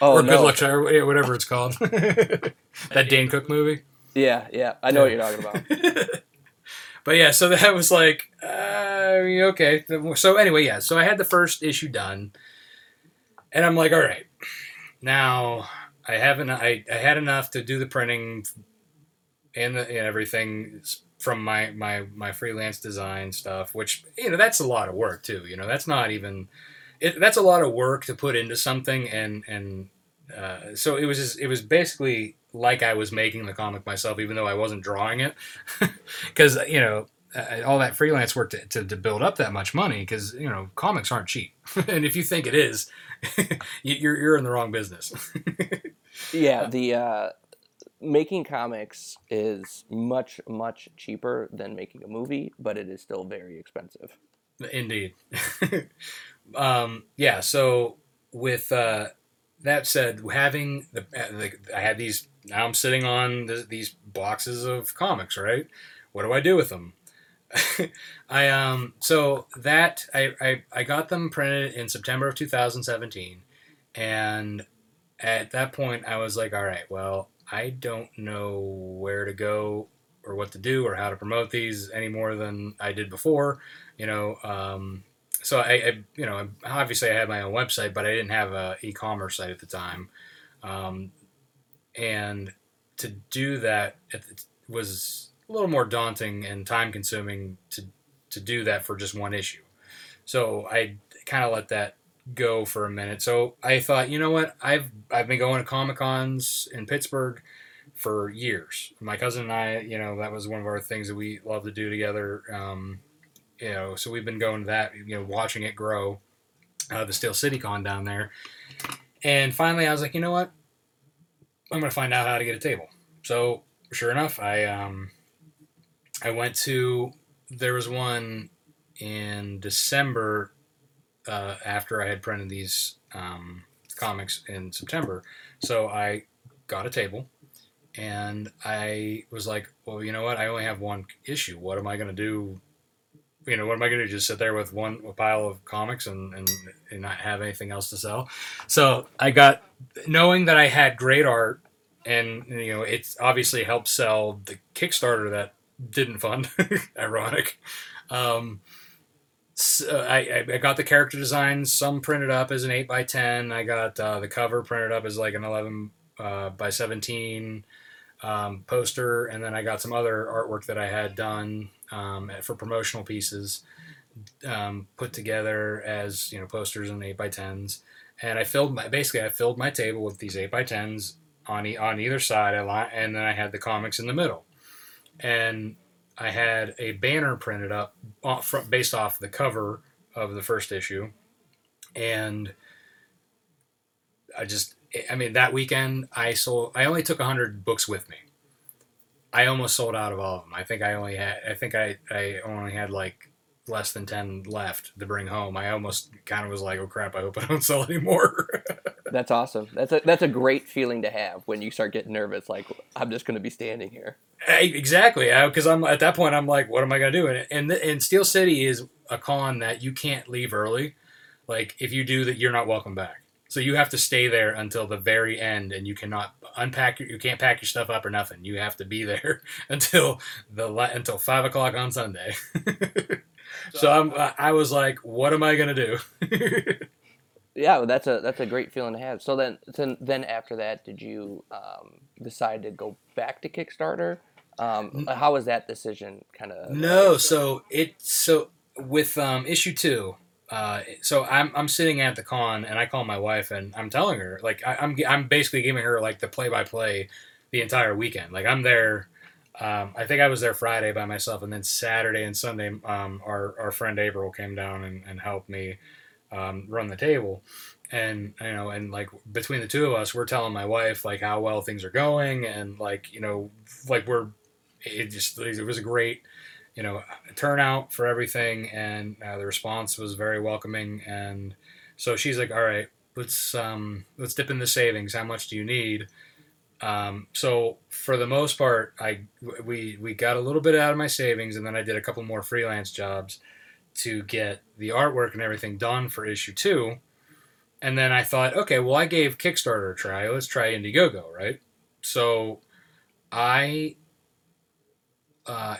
Oh or no! good luck Chuck, or whatever it's called. that Dane Cook movie. Yeah, yeah, I know what you're talking about. but yeah, so that was like, uh, okay. So anyway, yeah. So I had the first issue done, and I'm like, all right, now I haven't. I, I had enough to do the printing and the, and everything. from my my my freelance design stuff, which you know that's a lot of work too. You know, that's not even it, that's a lot of work to put into something, and and uh, so it was just, it was basically like I was making the comic myself, even though I wasn't drawing it, because you know uh, all that freelance work to, to, to build up that much money because you know comics aren't cheap. And if you think it is you're, you're in the wrong business. Yeah the uh, making comics is much much cheaper than making a movie but it is still very expensive. Indeed. Um, yeah so with uh, that said having the, the, i had these now i'm sitting on the, these boxes of comics right? What do i do with them? I um so that I, I I got them printed in September of 2017 and at that point I was like all right well I don't know where to go or what to do or how to promote these any more than I did before you know um, so I, I, you know obviously I had my own website but I didn't have a e-commerce site at the time um, and to do that was a little more daunting and time consuming to to do that for just one issue. So I kind of let that go for a minute. So I thought, you know what? I've I've been going to Comic Cons in Pittsburgh for years. My cousin and I, you know, that was one of our things that we love to do together. Um, you know, so we've been going to that, you know, watching it grow, uh, the Steel City Con down there. And finally, I was like, you know what? I'm going to find out how to get a table. So sure enough, I um, I went to there was one in December uh, after I had printed these um, comics in September. So I got a table and I was like, well, you know what? I only have one issue. What am I going to do? You know, what am I going to? Just sit there with one pile of comics and, and, and not have anything else to sell? So I got, knowing that I had great art and, you know, it's obviously helped sell the Kickstarter that didn't fund. Ironic. Um, so I, I got the character designs, some printed up as an 8 by 10 I got uh, the cover printed up as like an 11 uh, by 17 um, poster. And then I got some other artwork that I had done um, for promotional pieces um, put together as, you know, posters and 8 by 10s And I filled my, basically, I filled my table with these 8 by 10s on, e- on either side. And then I had the comics in the middle and I had a banner printed up based off the cover of the first issue, and I just, I mean, that weekend I sold. I only took hundred books with me. I almost sold out of all of them. I think I only had. I think I I only had like less than 10 left to bring home. I almost kind of was like, oh crap, I hope I don't sell anymore. that's awesome. That's a, that's a great feeling to have when you start getting nervous. Like, I'm just going to be standing here. Exactly, because I'm at that point. I'm like, what am I gonna do? And and and Steel City is a con that you can't leave early. Like if you do that, you're not welcome back. So you have to stay there until the very end, and you cannot unpack. Your, you can't pack your stuff up or nothing. You have to be there until the until five o'clock on Sunday. so I'm I was like, what am I gonna do? yeah, that's a that's a great feeling to have. So then then, then after that, did you um, decide to go back to Kickstarter? Um, how was that decision kind of? No, so it so with um, issue two. Uh, so I'm I'm sitting at the con and I call my wife and I'm telling her like I, am I'm, I'm basically giving her like the play by play the entire weekend. Like I'm there. Um, I think I was there Friday by myself, and then Saturday and Sunday, um, our our friend April came down and, and helped me um, run the table and you know and like between the two of us we're telling my wife like how well things are going and like you know like we're it just it was a great you know turnout for everything and uh, the response was very welcoming and so she's like all right let's um let's dip in the savings how much do you need um, so for the most part i we we got a little bit out of my savings and then i did a couple more freelance jobs to get the artwork and everything done for issue two and then I thought, okay, well, I gave Kickstarter a try. Let's try Indiegogo, right? So I uh,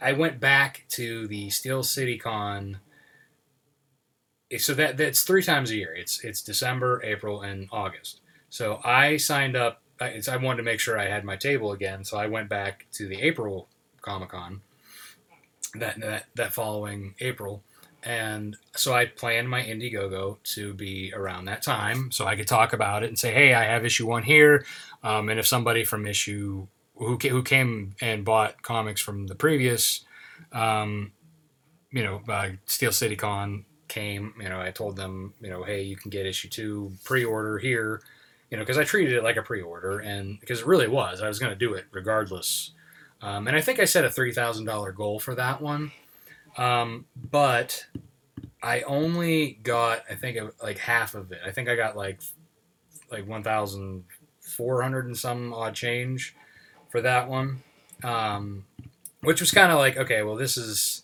I went back to the Steel City Con. So that that's three times a year. It's it's December, April, and August. So I signed up. I, I wanted to make sure I had my table again. So I went back to the April Comic Con that, that that following April. And so I planned my Indiegogo to be around that time, so I could talk about it and say, "Hey, I have issue one here," um, and if somebody from issue who who came and bought comics from the previous, um, you know, uh, Steel City Con came, you know, I told them, you know, hey, you can get issue two pre-order here, you know, because I treated it like a pre-order, and because it really was, I was going to do it regardless. Um, and I think I set a three thousand dollar goal for that one, um, but I only got, I think, like half of it. I think I got like like one thousand four hundred and some odd change for that one, um, which was kind of like, okay, well, this is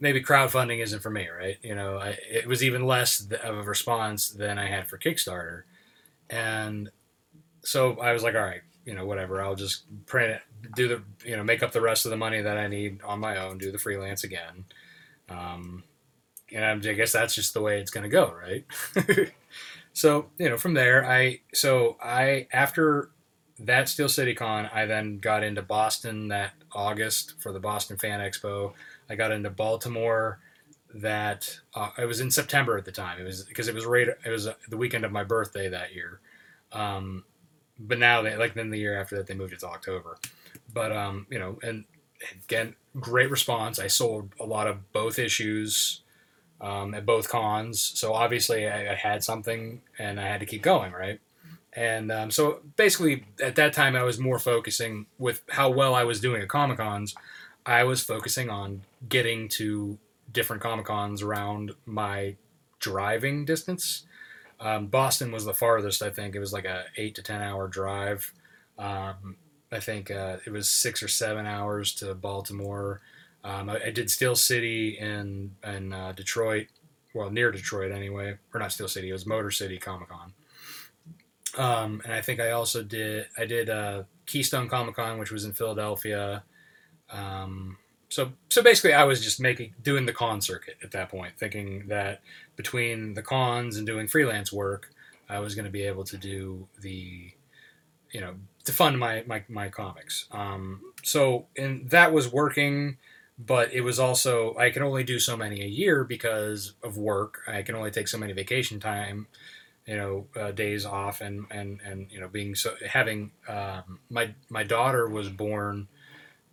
maybe crowdfunding isn't for me, right? You know, I, it was even less of a response than I had for Kickstarter, and so I was like, all right, you know, whatever, I'll just print it, do the, you know, make up the rest of the money that I need on my own, do the freelance again, um, and I guess that's just the way it's going to go, right? so you know, from there, I so I after that Steel City Con, I then got into Boston that August for the Boston Fan Expo. I got into Baltimore that uh, it was in September at the time. It was because it was right. It was uh, the weekend of my birthday that year. Um, but now they like then the year after that they moved it to October. But um, you know, and again, great response. I sold a lot of both issues um, at both cons, so obviously I, I, had something and I had to keep going, right? And um, so basically, at that time, I was more focusing with how well I was doing at Comic Cons. I was focusing on getting to different Comic Cons around my driving distance. Um, Boston was the farthest. I think it was like a eight to ten hour drive. Um, I think uh, it was six or seven hours to Baltimore. Um, I, I, did Steel City in in uh, Detroit, well near Detroit anyway, or not Steel City. It was Motor City Comic Con. Um, and I think I also did I did uh, Keystone Comic Con, which was in Philadelphia. Um, so so basically, I was just making doing the con circuit at that point, thinking that between the cons and doing freelance work, I was going to be able to do the, you know, to fund my my, my comics. Um, so and that was working, but it was also I can only do so many a year because of work. I can only take so many vacation time you know uh, days off and and and you know being so having um, my my daughter was born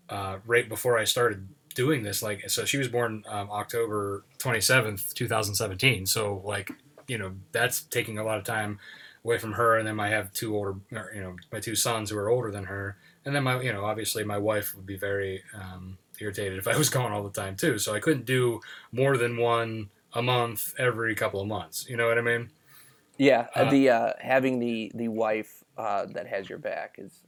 uh, right before I started doing this. Like, so she was born um, October 27th, 2017. So, like, you know, that's taking a lot of time away from her. And then I have two older, you know, my two sons who are older than her. And then my, you know, obviously my wife would be very um, irritated if I was gone all the time too. So I couldn't do more than one a month every couple of months. You know what I mean? Yeah, uh, the uh, having the the wife uh, that has your back is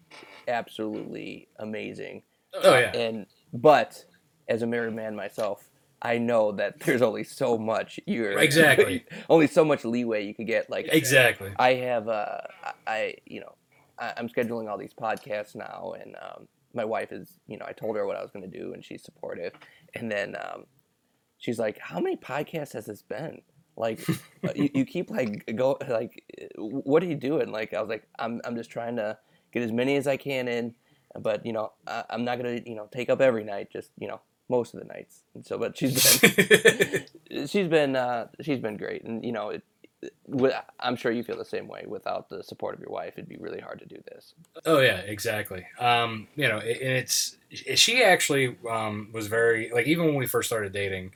absolutely amazing. Oh yeah. And but as a married man myself, I know that there's only so much you're exactly only so much leeway you could get. Like exactly, I have uh, I you know I, am scheduling all these podcasts now, and um, my wife is you know I told her what I was going to do, and she's supportive. And then um, she's like, "How many podcasts has this been?" Like uh, you, you keep like go like what are you doing? Like I was like, I'm I'm just trying to get as many as I can in but you know I, am not gonna you know take up every night just you know most of the nights and so but she's been she's been uh, she's been great and you know it, I'm sure you feel the same way. Without the support of your wife, it'd be really hard to do this. Oh yeah, exactly. Um, you know, it, it's she actually um, was very like even when we first started dating,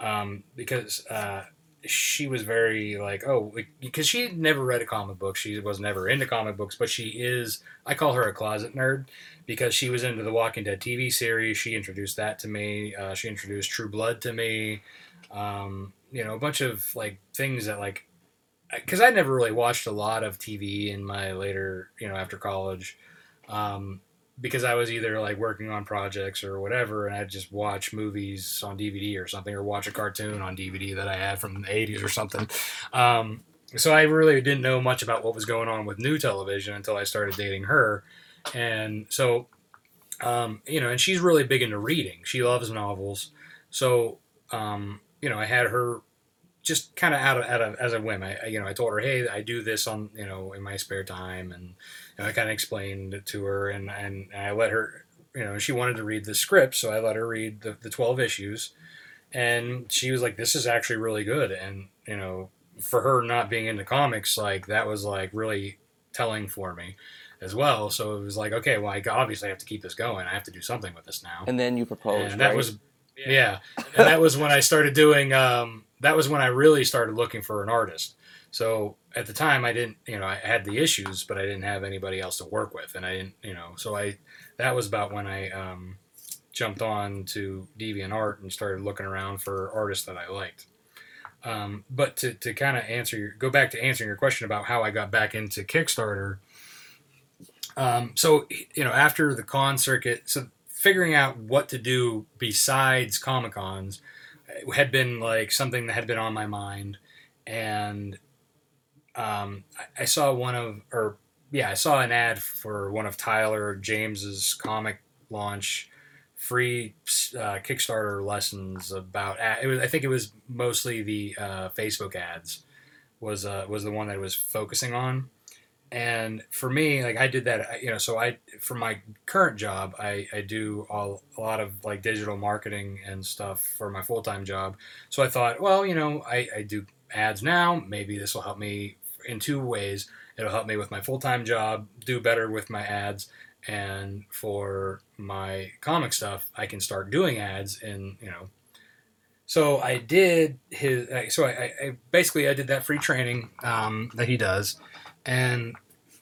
um, because uh, she was very like oh because she never read a comic book. She was never into comic books but she is i call her a closet nerd because she was into the walking dead tv series. She introduced that to me. Uh, she introduced true blood to me. Um, you know a bunch of like things that like because i never really watched a lot of tv in my later you know after college. Um, because I was either like working on projects or whatever, and I'd just watch movies on DVD or something, or watch a cartoon on DVD that I had from the 80s or something. Um, so I really didn't know much about what was going on with new television until I started dating her. And so, um, you know, and she's really big into reading. She loves novels. So, um, you know, I had her just kind of out of, out of as a whim. I, you know, I told her, hey, I do this on, you know, in my spare time, and I kind of explained it to her, and, and, and I let her you know, she wanted to read the script, so I let her read the, the 12 issues. And she was like, this is actually really good. And, you know, for her not being into comics, like that was like really telling for me as well. So it was like, okay, well, I obviously have to keep this going. I have to do something with this now. And then you proposed. And that right? was, yeah. and that was when I started doing, um, that was when I really started looking for an artist. So at the time, I didn't, you know, I had the issues, but I didn't have anybody else to work with, and I didn't, you know, so I, that was about when I um, jumped on to DeviantArt and started looking around for artists that I liked. Um, but to, to kind of answer your, go back to answering your question about how I got back into Kickstarter. Um, so you know, after the con circuit, so figuring out what to do besides Comic Cons had been like something that had been on my mind, and um, I, saw one of, or yeah, I saw an ad for one of Tyler James's comic launch free uh, Kickstarter lessons about. It was, I think it was mostly the uh, Facebook ads was uh, was the one that it was focusing on. And for me, like I did that, you know. So I, for my current job, I, I do all, a lot of like digital marketing and stuff for my full time job. So I thought, well, you know, I, I do ads now. Maybe this will help me in two ways. It'll help me with my full time job, do better with my ads, and for my comic stuff, I can start doing ads and you know. So I did his. So I, I basically I did that free training um, that he does, and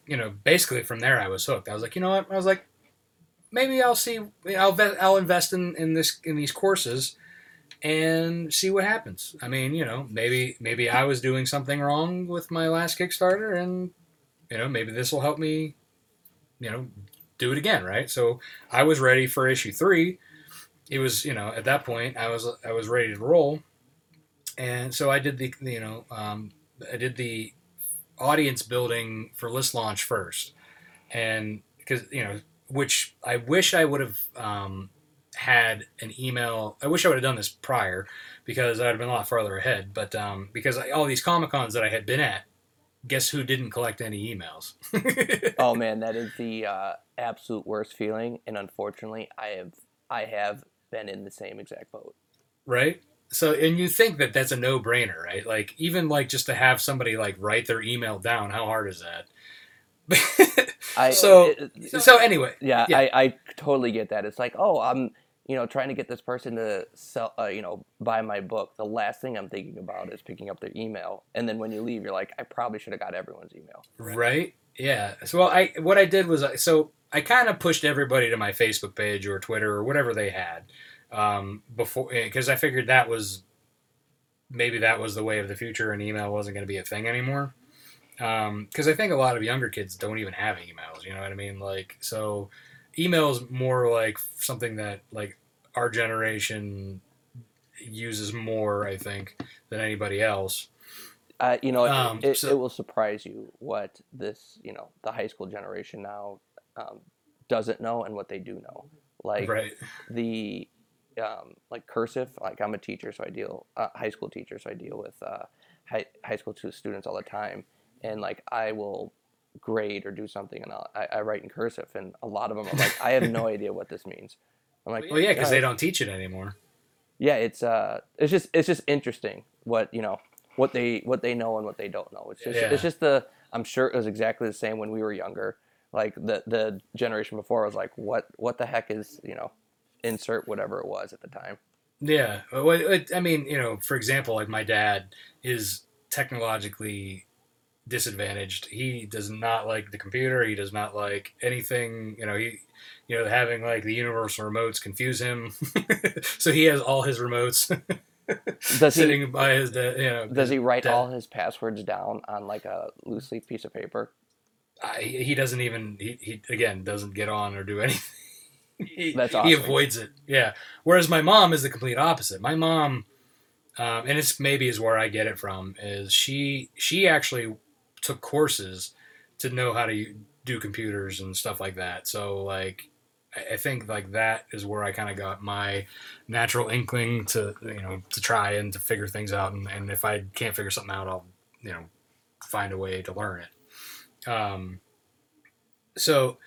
you know basically from there I was hooked. I was like, you know what? I was like, maybe I'll see. I'll I'll invest in in this in these courses and see what happens. I mean, you know, maybe maybe I was doing something wrong with my last Kickstarter, and you know, maybe this will help me, you know, do it again, right? So I was ready for issue three. It was, you know, at that point I was I was ready to roll, and so I did the you know um, I did the audience building for list launch first, and because you know which I wish I would have um, had an email. I wish I would have done this prior because I'd have been a lot farther ahead. But um, because I, all these comic cons that I had been at, guess who didn't collect any emails? oh man, that is the uh, absolute worst feeling, and unfortunately, I have I have been in the same exact boat. Right. So, and you think that that's a no brainer, right? Like even like just to have somebody like write their email down, how hard is that? I, so, it, so anyway, yeah, yeah. I, I totally get that. It's like, oh, I'm you know, trying to get this person to sell, uh, you know, buy my book, the last thing I'm thinking about is picking up their email. And then when you leave, you're like, I probably should have got everyone's email. Right. Yeah. So well, I what I did was so I kind of pushed everybody to my Facebook page or Twitter or whatever they had um, before because I figured that was maybe that was the way of the future and email wasn't going to be a thing anymore. Because um, I think a lot of younger kids don't even have emails. You know what I mean? Like so email is more like something that like our generation uses more, I think, than anybody else. Uh, you know, Um, it, it, so- it will surprise you what this, you know, the high school generation now um, doesn't know and what they do know. Like right. the, um, like cursive. Like I'm a teacher, so I deal uh, high school teacher, so I deal with uh, high high school students all the time. And like I will grade or do something, and I'll, I, I write in cursive, and a lot of them are like, I have no idea what this means. I'm like, Well, yeah, because "Uh, they don't teach it anymore. yeah, it's uh, it's just it's just interesting what you know what they what they know and what they don't know. It's just Yeah. it's just the I'm sure it was exactly the same when we were younger. Like the the generation before was like, what what the heck is you know, insert whatever it was at the time. Yeah. Well, I mean, you know, for example, like my dad is technologically disadvantaged. He does not like the computer. He does not like anything. You know, he, you know, having like the universal remotes confuse him. so he has all his remotes Does he sitting by his, de- you know. does he write Dad. all his passwords down on like a loose leaf piece of paper? I, he doesn't even. He, he again doesn't get on or do anything. he, That's awesome. He avoids it. Yeah. Whereas my mom is the complete opposite. My mom, um, and it's maybe is where I get it from. Is she she actually took courses to know how to do computers and stuff like that. So like. I- think like that is where I kind of got my natural inkling to you know to try and to figure things out and, and if I can't figure something out I'll you know find a way to learn it. Um, so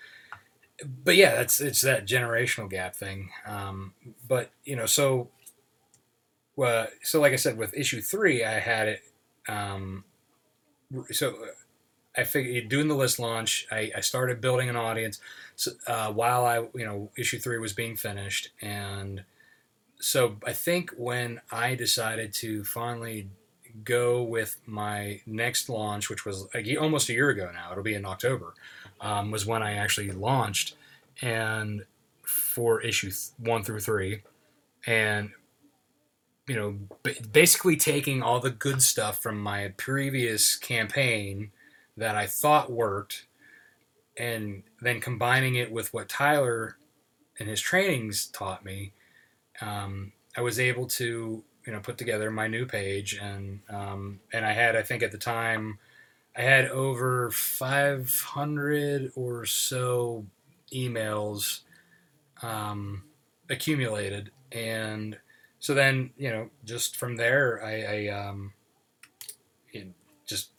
but yeah, that's it's that generational gap thing. Um, but you know, so well, so like I said, with issue three, I had it. Um, so I figured doing the list launch, I, I started building an audience. So, uh, while I, you know, issue three was being finished, and so I think when I decided to finally go with my next launch, which was a, almost a year ago now, it'll be in October, um, was when I actually launched, and for issue th- one through three, and you know, basically taking all the good stuff from my previous campaign that I thought worked, and then combining it with what Tyler and his trainings taught me, um, I was able to you know put together my new page, and um, and I had I think at the time I had over 500 or so emails um, accumulated, and so then you know just from there I, I um, just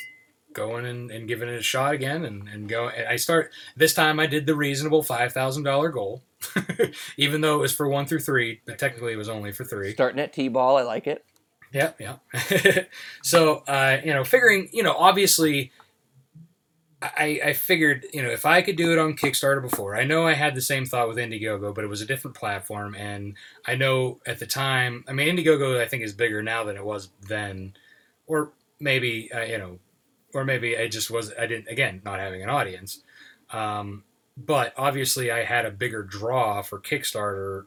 going and, and giving it a shot again and, and go and I start this time I did the reasonable five thousand dollar goal. Even though it was for one through three but technically it was only for three. Starting at t-ball I like it. Yeah yeah. So uh, you know figuring you know obviously I, I figured, you know, if I could do it on Kickstarter before, I know I had the same thought with Indiegogo, but it was a different platform. And I know at the time, I mean, Indiegogo, I think, is bigger now than it was then. Or maybe, uh, you know, or maybe I just was I didn't again not having an audience. Um, but obviously, I had a bigger draw for Kickstarter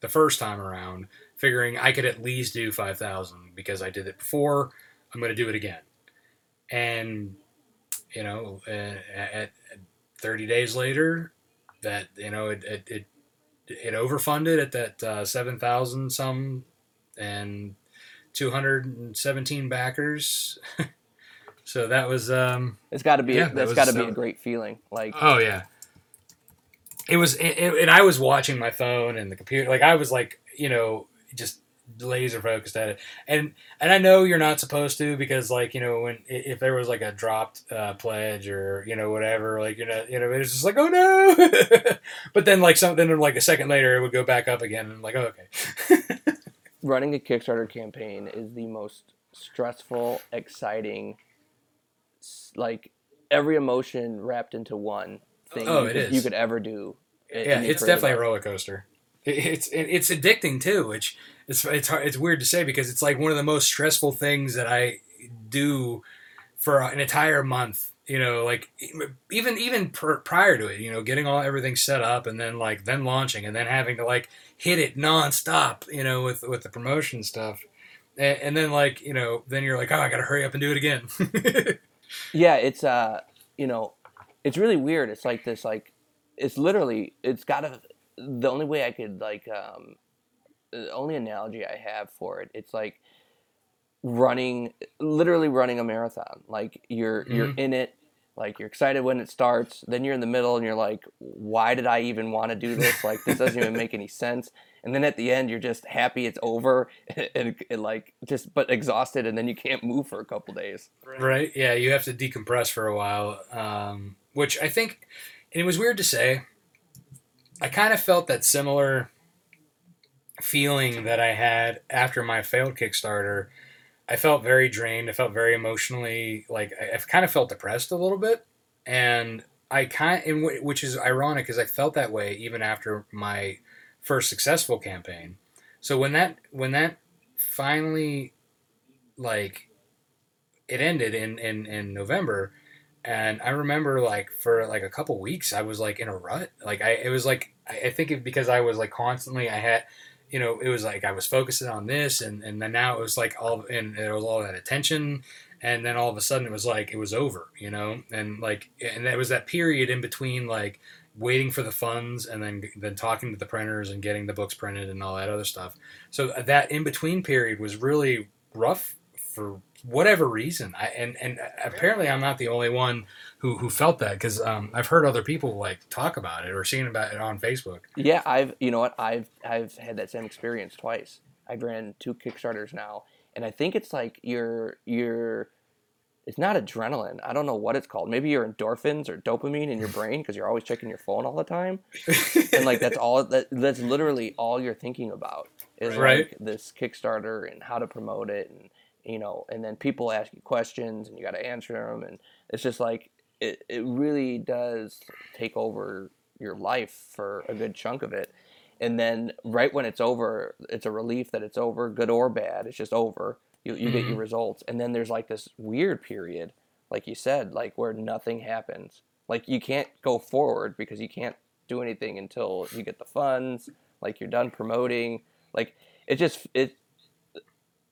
the first time around, figuring I could at least do five thousand because I did it before. I'm going to do it again, and you know, at, at 30 days later, that you know it it it, it overfunded at that uh, seven thousand some and 217 backers So that was. Um, it's got to be. Yeah, that's that got to be a great feeling. Like. Oh yeah. It was, it, and I was watching my phone and the computer. Like I was like, you know, just laser focused at it. And and I know you're not supposed to because like you know when if there was like a dropped uh, pledge or you know whatever, like you're not, you know, it's just like oh no. but then like something like a second later, it would go back up again, and I'm like oh, okay. Running a Kickstarter campaign is the most stressful, exciting like every emotion wrapped into one thing oh, you, could, you could ever do. Yeah, it's definitely life. a roller coaster. It's it's addicting too, which it's it's hard, it's weird to say because it's like one of the most stressful things that I do for an entire month. You know, like even even prior to it, you know, getting all everything set up and then like then launching and then having to like hit it nonstop. You know, with with the promotion stuff, and, and then like you know, then you're like, oh, I got to hurry up and do it again. yeah, it's uh, you know, it's really weird. It's like this, like, it's literally, it's got to. The only way I could like, um, the only analogy I have for it, it's like running, literally running a marathon. Like you're mm-hmm. you're in it, like you're excited when it starts, then you're in the middle and you're like, why did I even want to do this? Like this doesn't even make any sense and then at the end you're just happy it's over and, and, and, like just but exhausted and then you can't move for a couple days right yeah you have to decompress for a while um, which i think and it was weird to say i kind of felt that similar feeling that i had after my failed kickstarter i felt very drained i felt very emotionally like i, I kind of felt depressed a little bit and i kind of which is ironic because i felt that way even after my first successful campaign. So when that when that finally like it ended in in in November and I remember like for like a couple weeks I was like in a rut. Like I it was like I, think it, because I was like constantly I had you know it was like I was focusing on this and and then now it was like all and it was all that attention and then all of a sudden it was like it was over you know and like and that was that period in between like waiting for the funds and then then talking to the printers and getting the books printed and all that other stuff. So uh, that in between period was really rough for whatever reason. I, and and apparently I'm not the only one who who felt that because um, I've heard other people like talk about it or seen about it on Facebook. Yeah, I've you know what I've I've had that same experience twice. I've ran two Kickstarters now, and I think it's like you're you're it's not adrenaline. I don't know what it's called. Maybe your endorphins or dopamine in your brain because you're always checking your phone all the time, and like that's all that that's literally all you're thinking about is Right. like this Kickstarter and how to promote it, and you know, and then people ask you questions and you got to answer them, and it's just like it it really does take over your life for a good chunk of it. And then right when it's over, it's a relief that it's over, good or bad. It's just over. You, you get your Mhm. results. And then there's like this weird period, like you said, like where nothing happens. Like you can't go forward because you can't do anything until you get the funds, like you're done promoting. Like it just it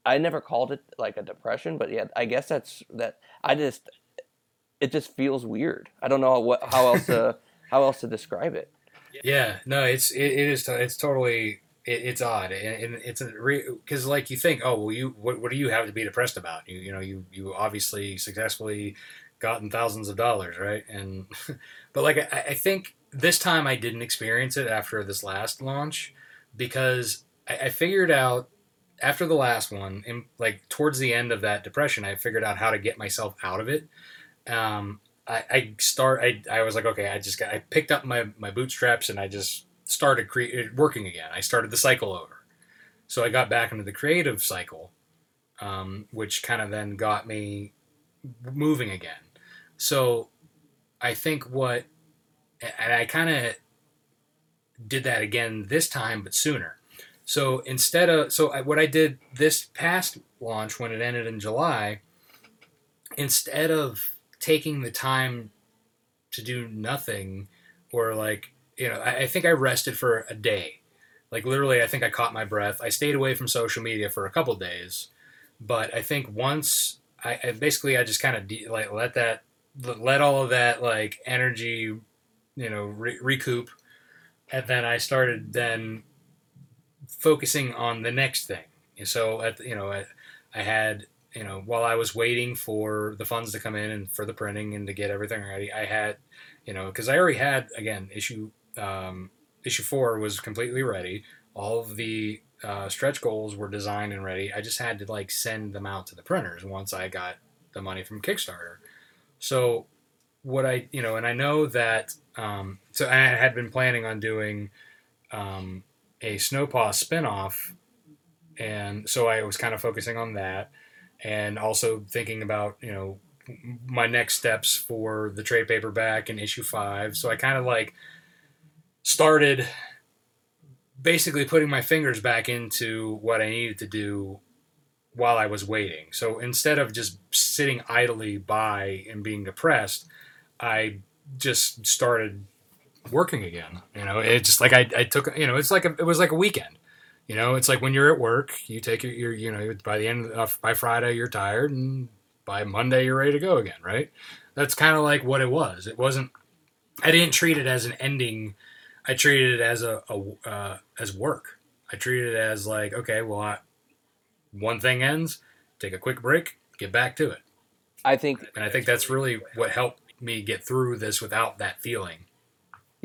I never called it like a depression, but yeah, I guess that's that I just it just feels weird. I don't know what how else to how else to describe it. Yeah, no, it's it, it is it's totally it, it's odd and, and it's a because like you think oh well you what, what do you have to be depressed about you you know you you obviously successfully gotten thousands of dollars right and but like I, I think this time I didn't experience it after this last launch because I, I figured out after the last one and like towards the end of that depression I figured out how to get myself out of it. Um, I, I start I, I was like okay I just got I picked up my, my bootstraps and I just started cre- working again. I started the cycle over. So I got back into the creative cycle um, which kind of then got me moving again. So I think what and I kind of did that again this time but sooner so instead of so I, what I did this past launch when it ended in July instead of taking the time to do nothing or like you know I, I think i rested for a day. Like literally i think i caught my breath. I stayed away from social media for a couple days but i think once i, I basically i just kind of de- like let that let all of that like energy you know re- recoup. And then i started then focusing on the next thing And so at you know I, I had you know, while I was waiting for the funds to come in and for the printing and to get everything ready, I had, you know, because I already had again issue um, issue four was completely ready. All of the uh, stretch goals were designed and ready. I just had to like send them out to the printers once I got the money from Kickstarter. So what I you know, and I know that um, so I had been planning on doing um, a Snowpaw spinoff, and so I was kind of focusing on that and also thinking about you know my next steps for the trade paperback and issue five. So I kind of like started basically putting my fingers back into what I needed to do while I was waiting. So instead of just sitting idly by and being depressed, I just started working again. You know, it just like I, I took you know it's like a, it was like a weekend. You know, it's like when you're at work, you take your, your you know, by the end of by Friday you're tired, and by Monday you're ready to go again, right? That's kind of like what it was. It wasn't. I didn't treat it as an ending. I treated it as a, a uh, as work. I treated it as like, okay, well, I, one thing ends, take a quick break, get back to it, I think and I think that's really what helped me get through this without that feeling.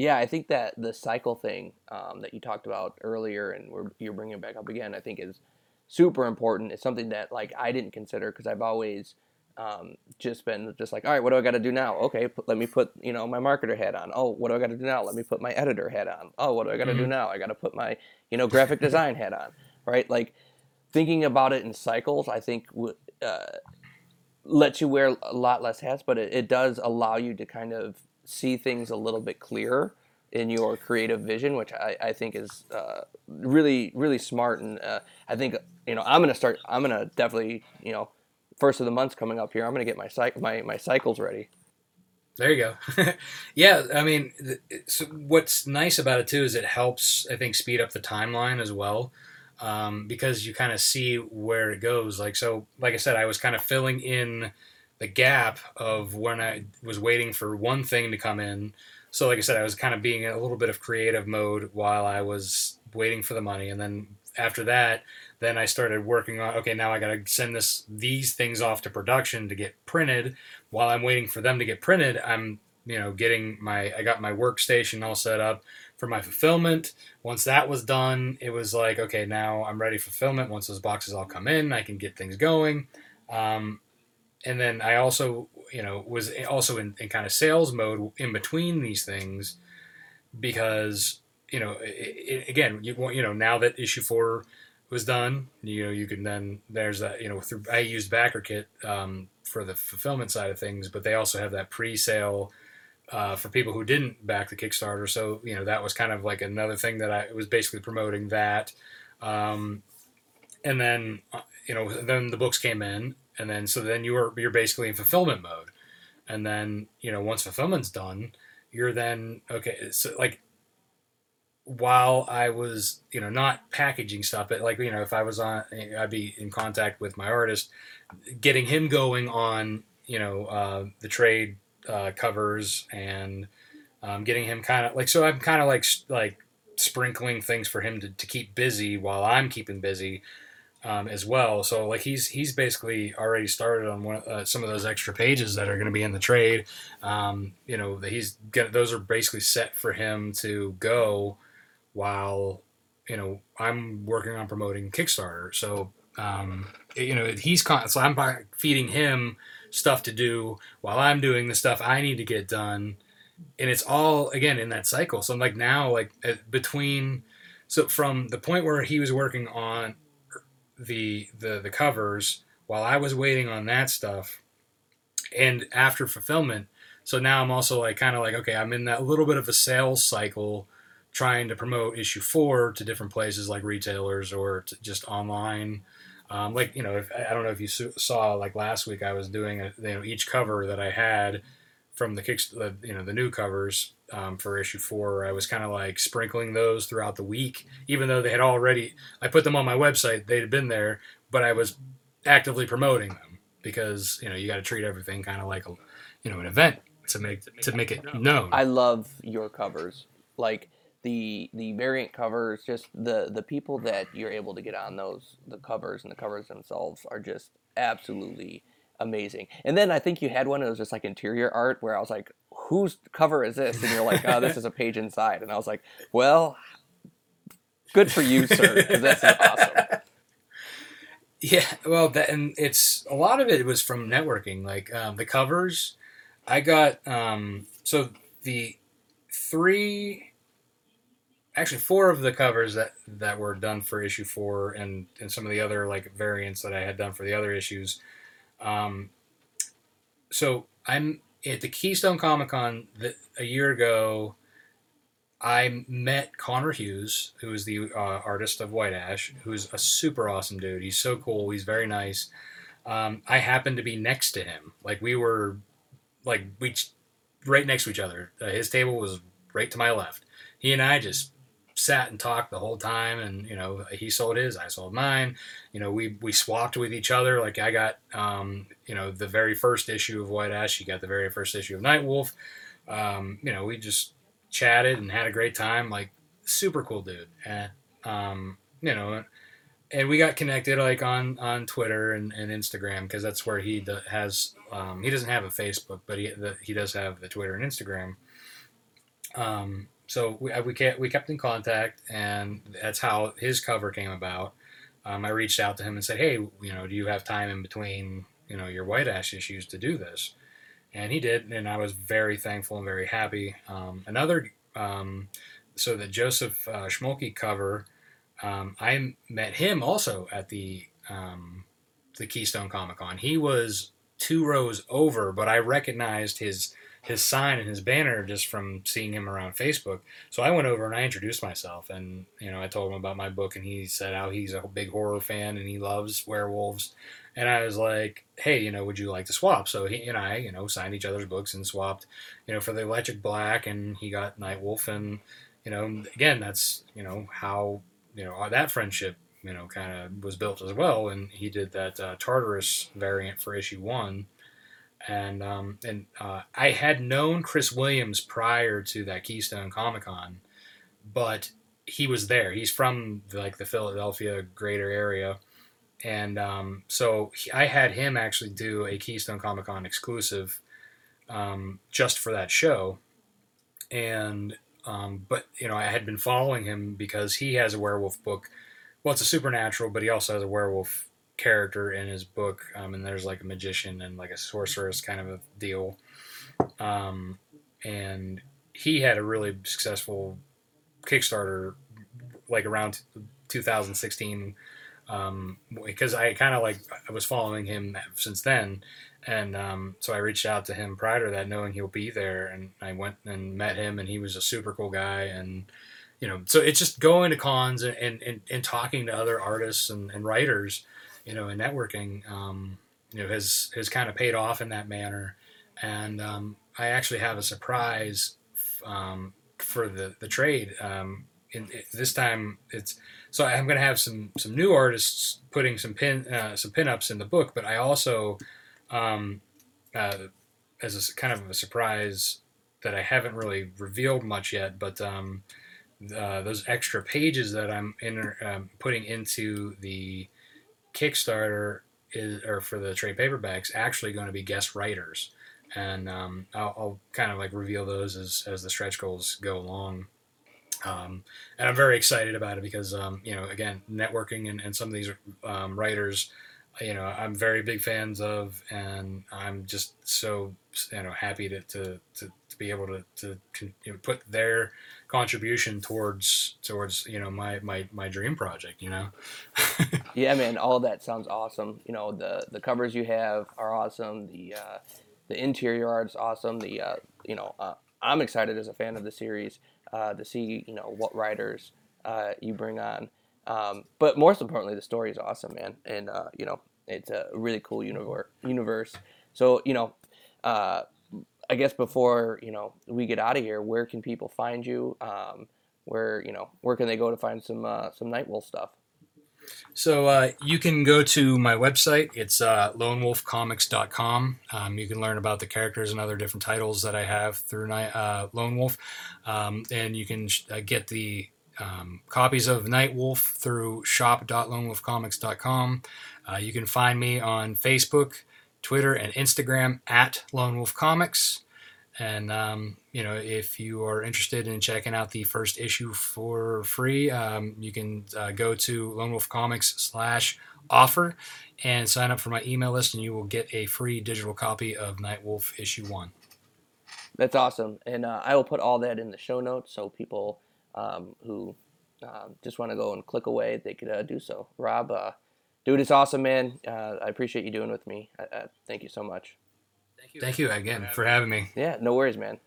Yeah, I think that the cycle thing um, that you talked about earlier and we're, you're bringing it back up again, I think is super important. It's something that like I didn't consider because I've always um, just been just like, all right, what do I got to do now? Okay, put, let me put you know my marketer hat on. Oh, what do I got to do now? Let me put my editor hat on. Oh, what do I got to do Mhm. now? I got to put my you know graphic design hat on. Right, like thinking about it in cycles, I think w- uh, lets you wear a lot less hats, but it, it does allow you to kind of see things a little bit clearer in your creative vision, which I, I think is uh, really really smart. And uh, I think you know I'm gonna start. I'm gonna definitely you know first of the month's coming up here. I'm gonna get my my my cycles ready. There you go. yeah, I mean, so what's nice about it too is it helps, I think, speed up the timeline as well, um, because you kind of see where it goes. Like so, like I said, I was kind of filling in the gap of when I was waiting for one thing to come in. So, like I said, I was kind of being in a little bit of creative mode while I was waiting for the money, and then after that, then I started working on. Okay, now I got to send this these things off to production to get printed while I'm waiting for them to get printed, I'm you know getting my I got my workstation all set up for my fulfillment. Once that was done, it was like okay, now I'm ready for fulfillment. Once those boxes all come in, I can get things going. Um, and then I also, you know, was also in, in kind of sales mode in between these things because, you know, it, it, again, you want, you know, now that issue four was done, you know, you can then, there's that, you know, through, I used BackerKit um, for the fulfillment side of things, but they also have that pre sale. Uh, for people who didn't back the Kickstarter, so you know that was kind of like another thing that I was basically promoting that, um, and then uh, you know then the books came in, and then so then you are you're basically in fulfillment mode. And then you know once fulfillment's done you're then okay so like while i was you know not packaging stuff but like you know if i was on i'd be in contact with my artist getting him going on you know uh, the trade uh, covers and um, getting him kind of like so i'm kind of like like sprinkling things for him to, to keep busy while i'm keeping busy um, as well. So like he's he's basically already started on one uh, some of those extra pages that are going to be in the trade. Um, you know, he's gonna, those are basically set for him to go while you know I'm working on promoting Kickstarter. So um, you know he's con- so I'm feeding him stuff to do while I'm doing the stuff I need to get done. And it's all again in that cycle. So I'm like now, like between, so from the point where he was working on the the the covers while I was waiting on that stuff, and after fulfillment. So now I'm also like kind of like okay, I'm in that little bit of a sales cycle, trying to promote issue four to different places like retailers or just online. Um, like you know, if, I don't know if you saw like last week, I was doing a, you know each cover that I had from the kicks, the, you know the new covers um, for issue four. I was kind of like sprinkling those throughout the week, even though they had already. I put them on my website; they had been there, but I was actively promoting them because you know you got to treat everything kind of like a, you know, an event to make to make it known. I love your covers, like the the variant covers. Just the the people that you're able to get on those the covers and the covers themselves are just absolutely amazing. And then I think you had one that was just like interior art where I was like, whose cover is this? And you're like, oh, this is a page inside. And I was like, well, good for you, sir, because that's awesome. Yeah, well, that and it's a lot of it was from networking. Like um, the covers, I got um, so the three, actually four of the covers that that were done for issue four, and and some of the other like variants that I had done for the other issues. Um, so I'm at the Keystone Comic Con a year ago, I met Connor Hughes, who is the uh, artist of White Ash, who's a super awesome dude. He's so cool. He's very nice. Um, I happened to be next to him. Like we were, like we, right next to each other. Uh, his table was right to my left. He and I just sat and talked the whole time and you know he sold his i sold mine. You know we we swapped with each other. Like i got um, you know the very first issue of white ash he got the very first issue of nightwolf um, you know we just chatted and had a great time like super cool dude. And um, you know and we got connected like on on twitter and, and instagram because that's where he has um, he doesn't have a facebook but he the, he does have the twitter and instagram. Um, so we, we, kept, we kept in contact, and that's how his cover came about. Um, I reached out to him and said, "Hey, you know, do you have time in between, you know, your white ash issues to do this?" And he did, and I was very thankful and very happy. Um, another, um, so the Joseph uh, Schmolke cover, um, I met him also at the um, the Keystone Comic Con. He was two rows over, but I recognized his his sign and his banner just from seeing him around Facebook. So I went over and I introduced myself and you know I told him about my book and he said how he's a big horror fan and he loves werewolves. And I was like, hey, you know, would you like to swap? So he and I, you know, signed each other's books and swapped, you know, for the Electric Black and he got Nightwolf and you know, again, that's you know how you know that friendship you know kind of was built as well. And he did that uh, Tartarus variant for issue one and um, and uh, I had known Chris Williams prior to that Keystone Comic Con, but he was there. He's from like the Philadelphia greater area, and um, so he, I had him actually do a Keystone Comic Con exclusive um, just for that show, and um, but you know I had been following him because he has a werewolf book. Well, it's a supernatural, but he also has a werewolf character in his book, um, and there's like a magician and like a sorceress kind of a deal. Um, and he had a really successful Kickstarter, like around 2016, um, because I kind of like I was following him since then, and um, so I reached out to him prior to that, knowing he'll be there, and I went and met him, and he was a super cool guy, and you know, so it's just going to cons and and, and, and talking to other artists and, and writers, you know, and networking, um, you know, has has kind of paid off in that manner, and um, I actually have a surprise um, for the the trade. Um, in, this time it's so I'm going to have some some new artists putting some pin uh, some pinups in the book, but I also um, uh, as a kind of a surprise that I haven't really revealed much yet, but um, uh, those extra pages that I'm in, um, putting into the Kickstarter is or for the trade paperbacks actually going to be guest writers, and um, I'll, I'll, kind of like reveal those as as the stretch goals go along. Um, and I'm very excited about it because um, you know again networking and, and some of these um, writers you know I'm very big fans of and I'm just so you know happy to to, to, to be able to, to, you know, put their contribution towards towards you know my my, my dream project you know yeah man all that sounds awesome you know the the covers you have are awesome the uh, the interior art is awesome the uh, you know uh, I'm excited as a fan of the series uh, to see you know what writers uh, you bring on. Um, but most importantly, the story is awesome, man, and uh, you know it's a really cool universe. Universe. So you know, uh, I guess before you know we get out of here, where can people find you? Um, where you know where can they go to find some uh, some Nightwolf stuff? So uh, you can go to my website. It's uh, lonewolfcomics.com. Um, you can learn about the characters and other different titles that I have through uh, Lone Wolf. Um, and you can uh, get the um, copies of Nightwolf through shop.lonewolfcomics.com. Uh, you can find me on Facebook, Twitter, and Instagram at Lone Wolf Comics. And um, you know, if you are interested in checking out the first issue for free, um, you can uh, go to Lone Wolf Comics slash offer and sign up for my email list, and you will get a free digital copy of Nightwolf issue one. That's awesome, and uh, I will put all that in the show notes so people um, who uh, just want to go and click away, they could uh, do so. Rob, uh, dude, it's awesome, man. Uh, I appreciate you doing with me. thank you so much. Thank you. Thank you again for having me. Yeah, no worries, man.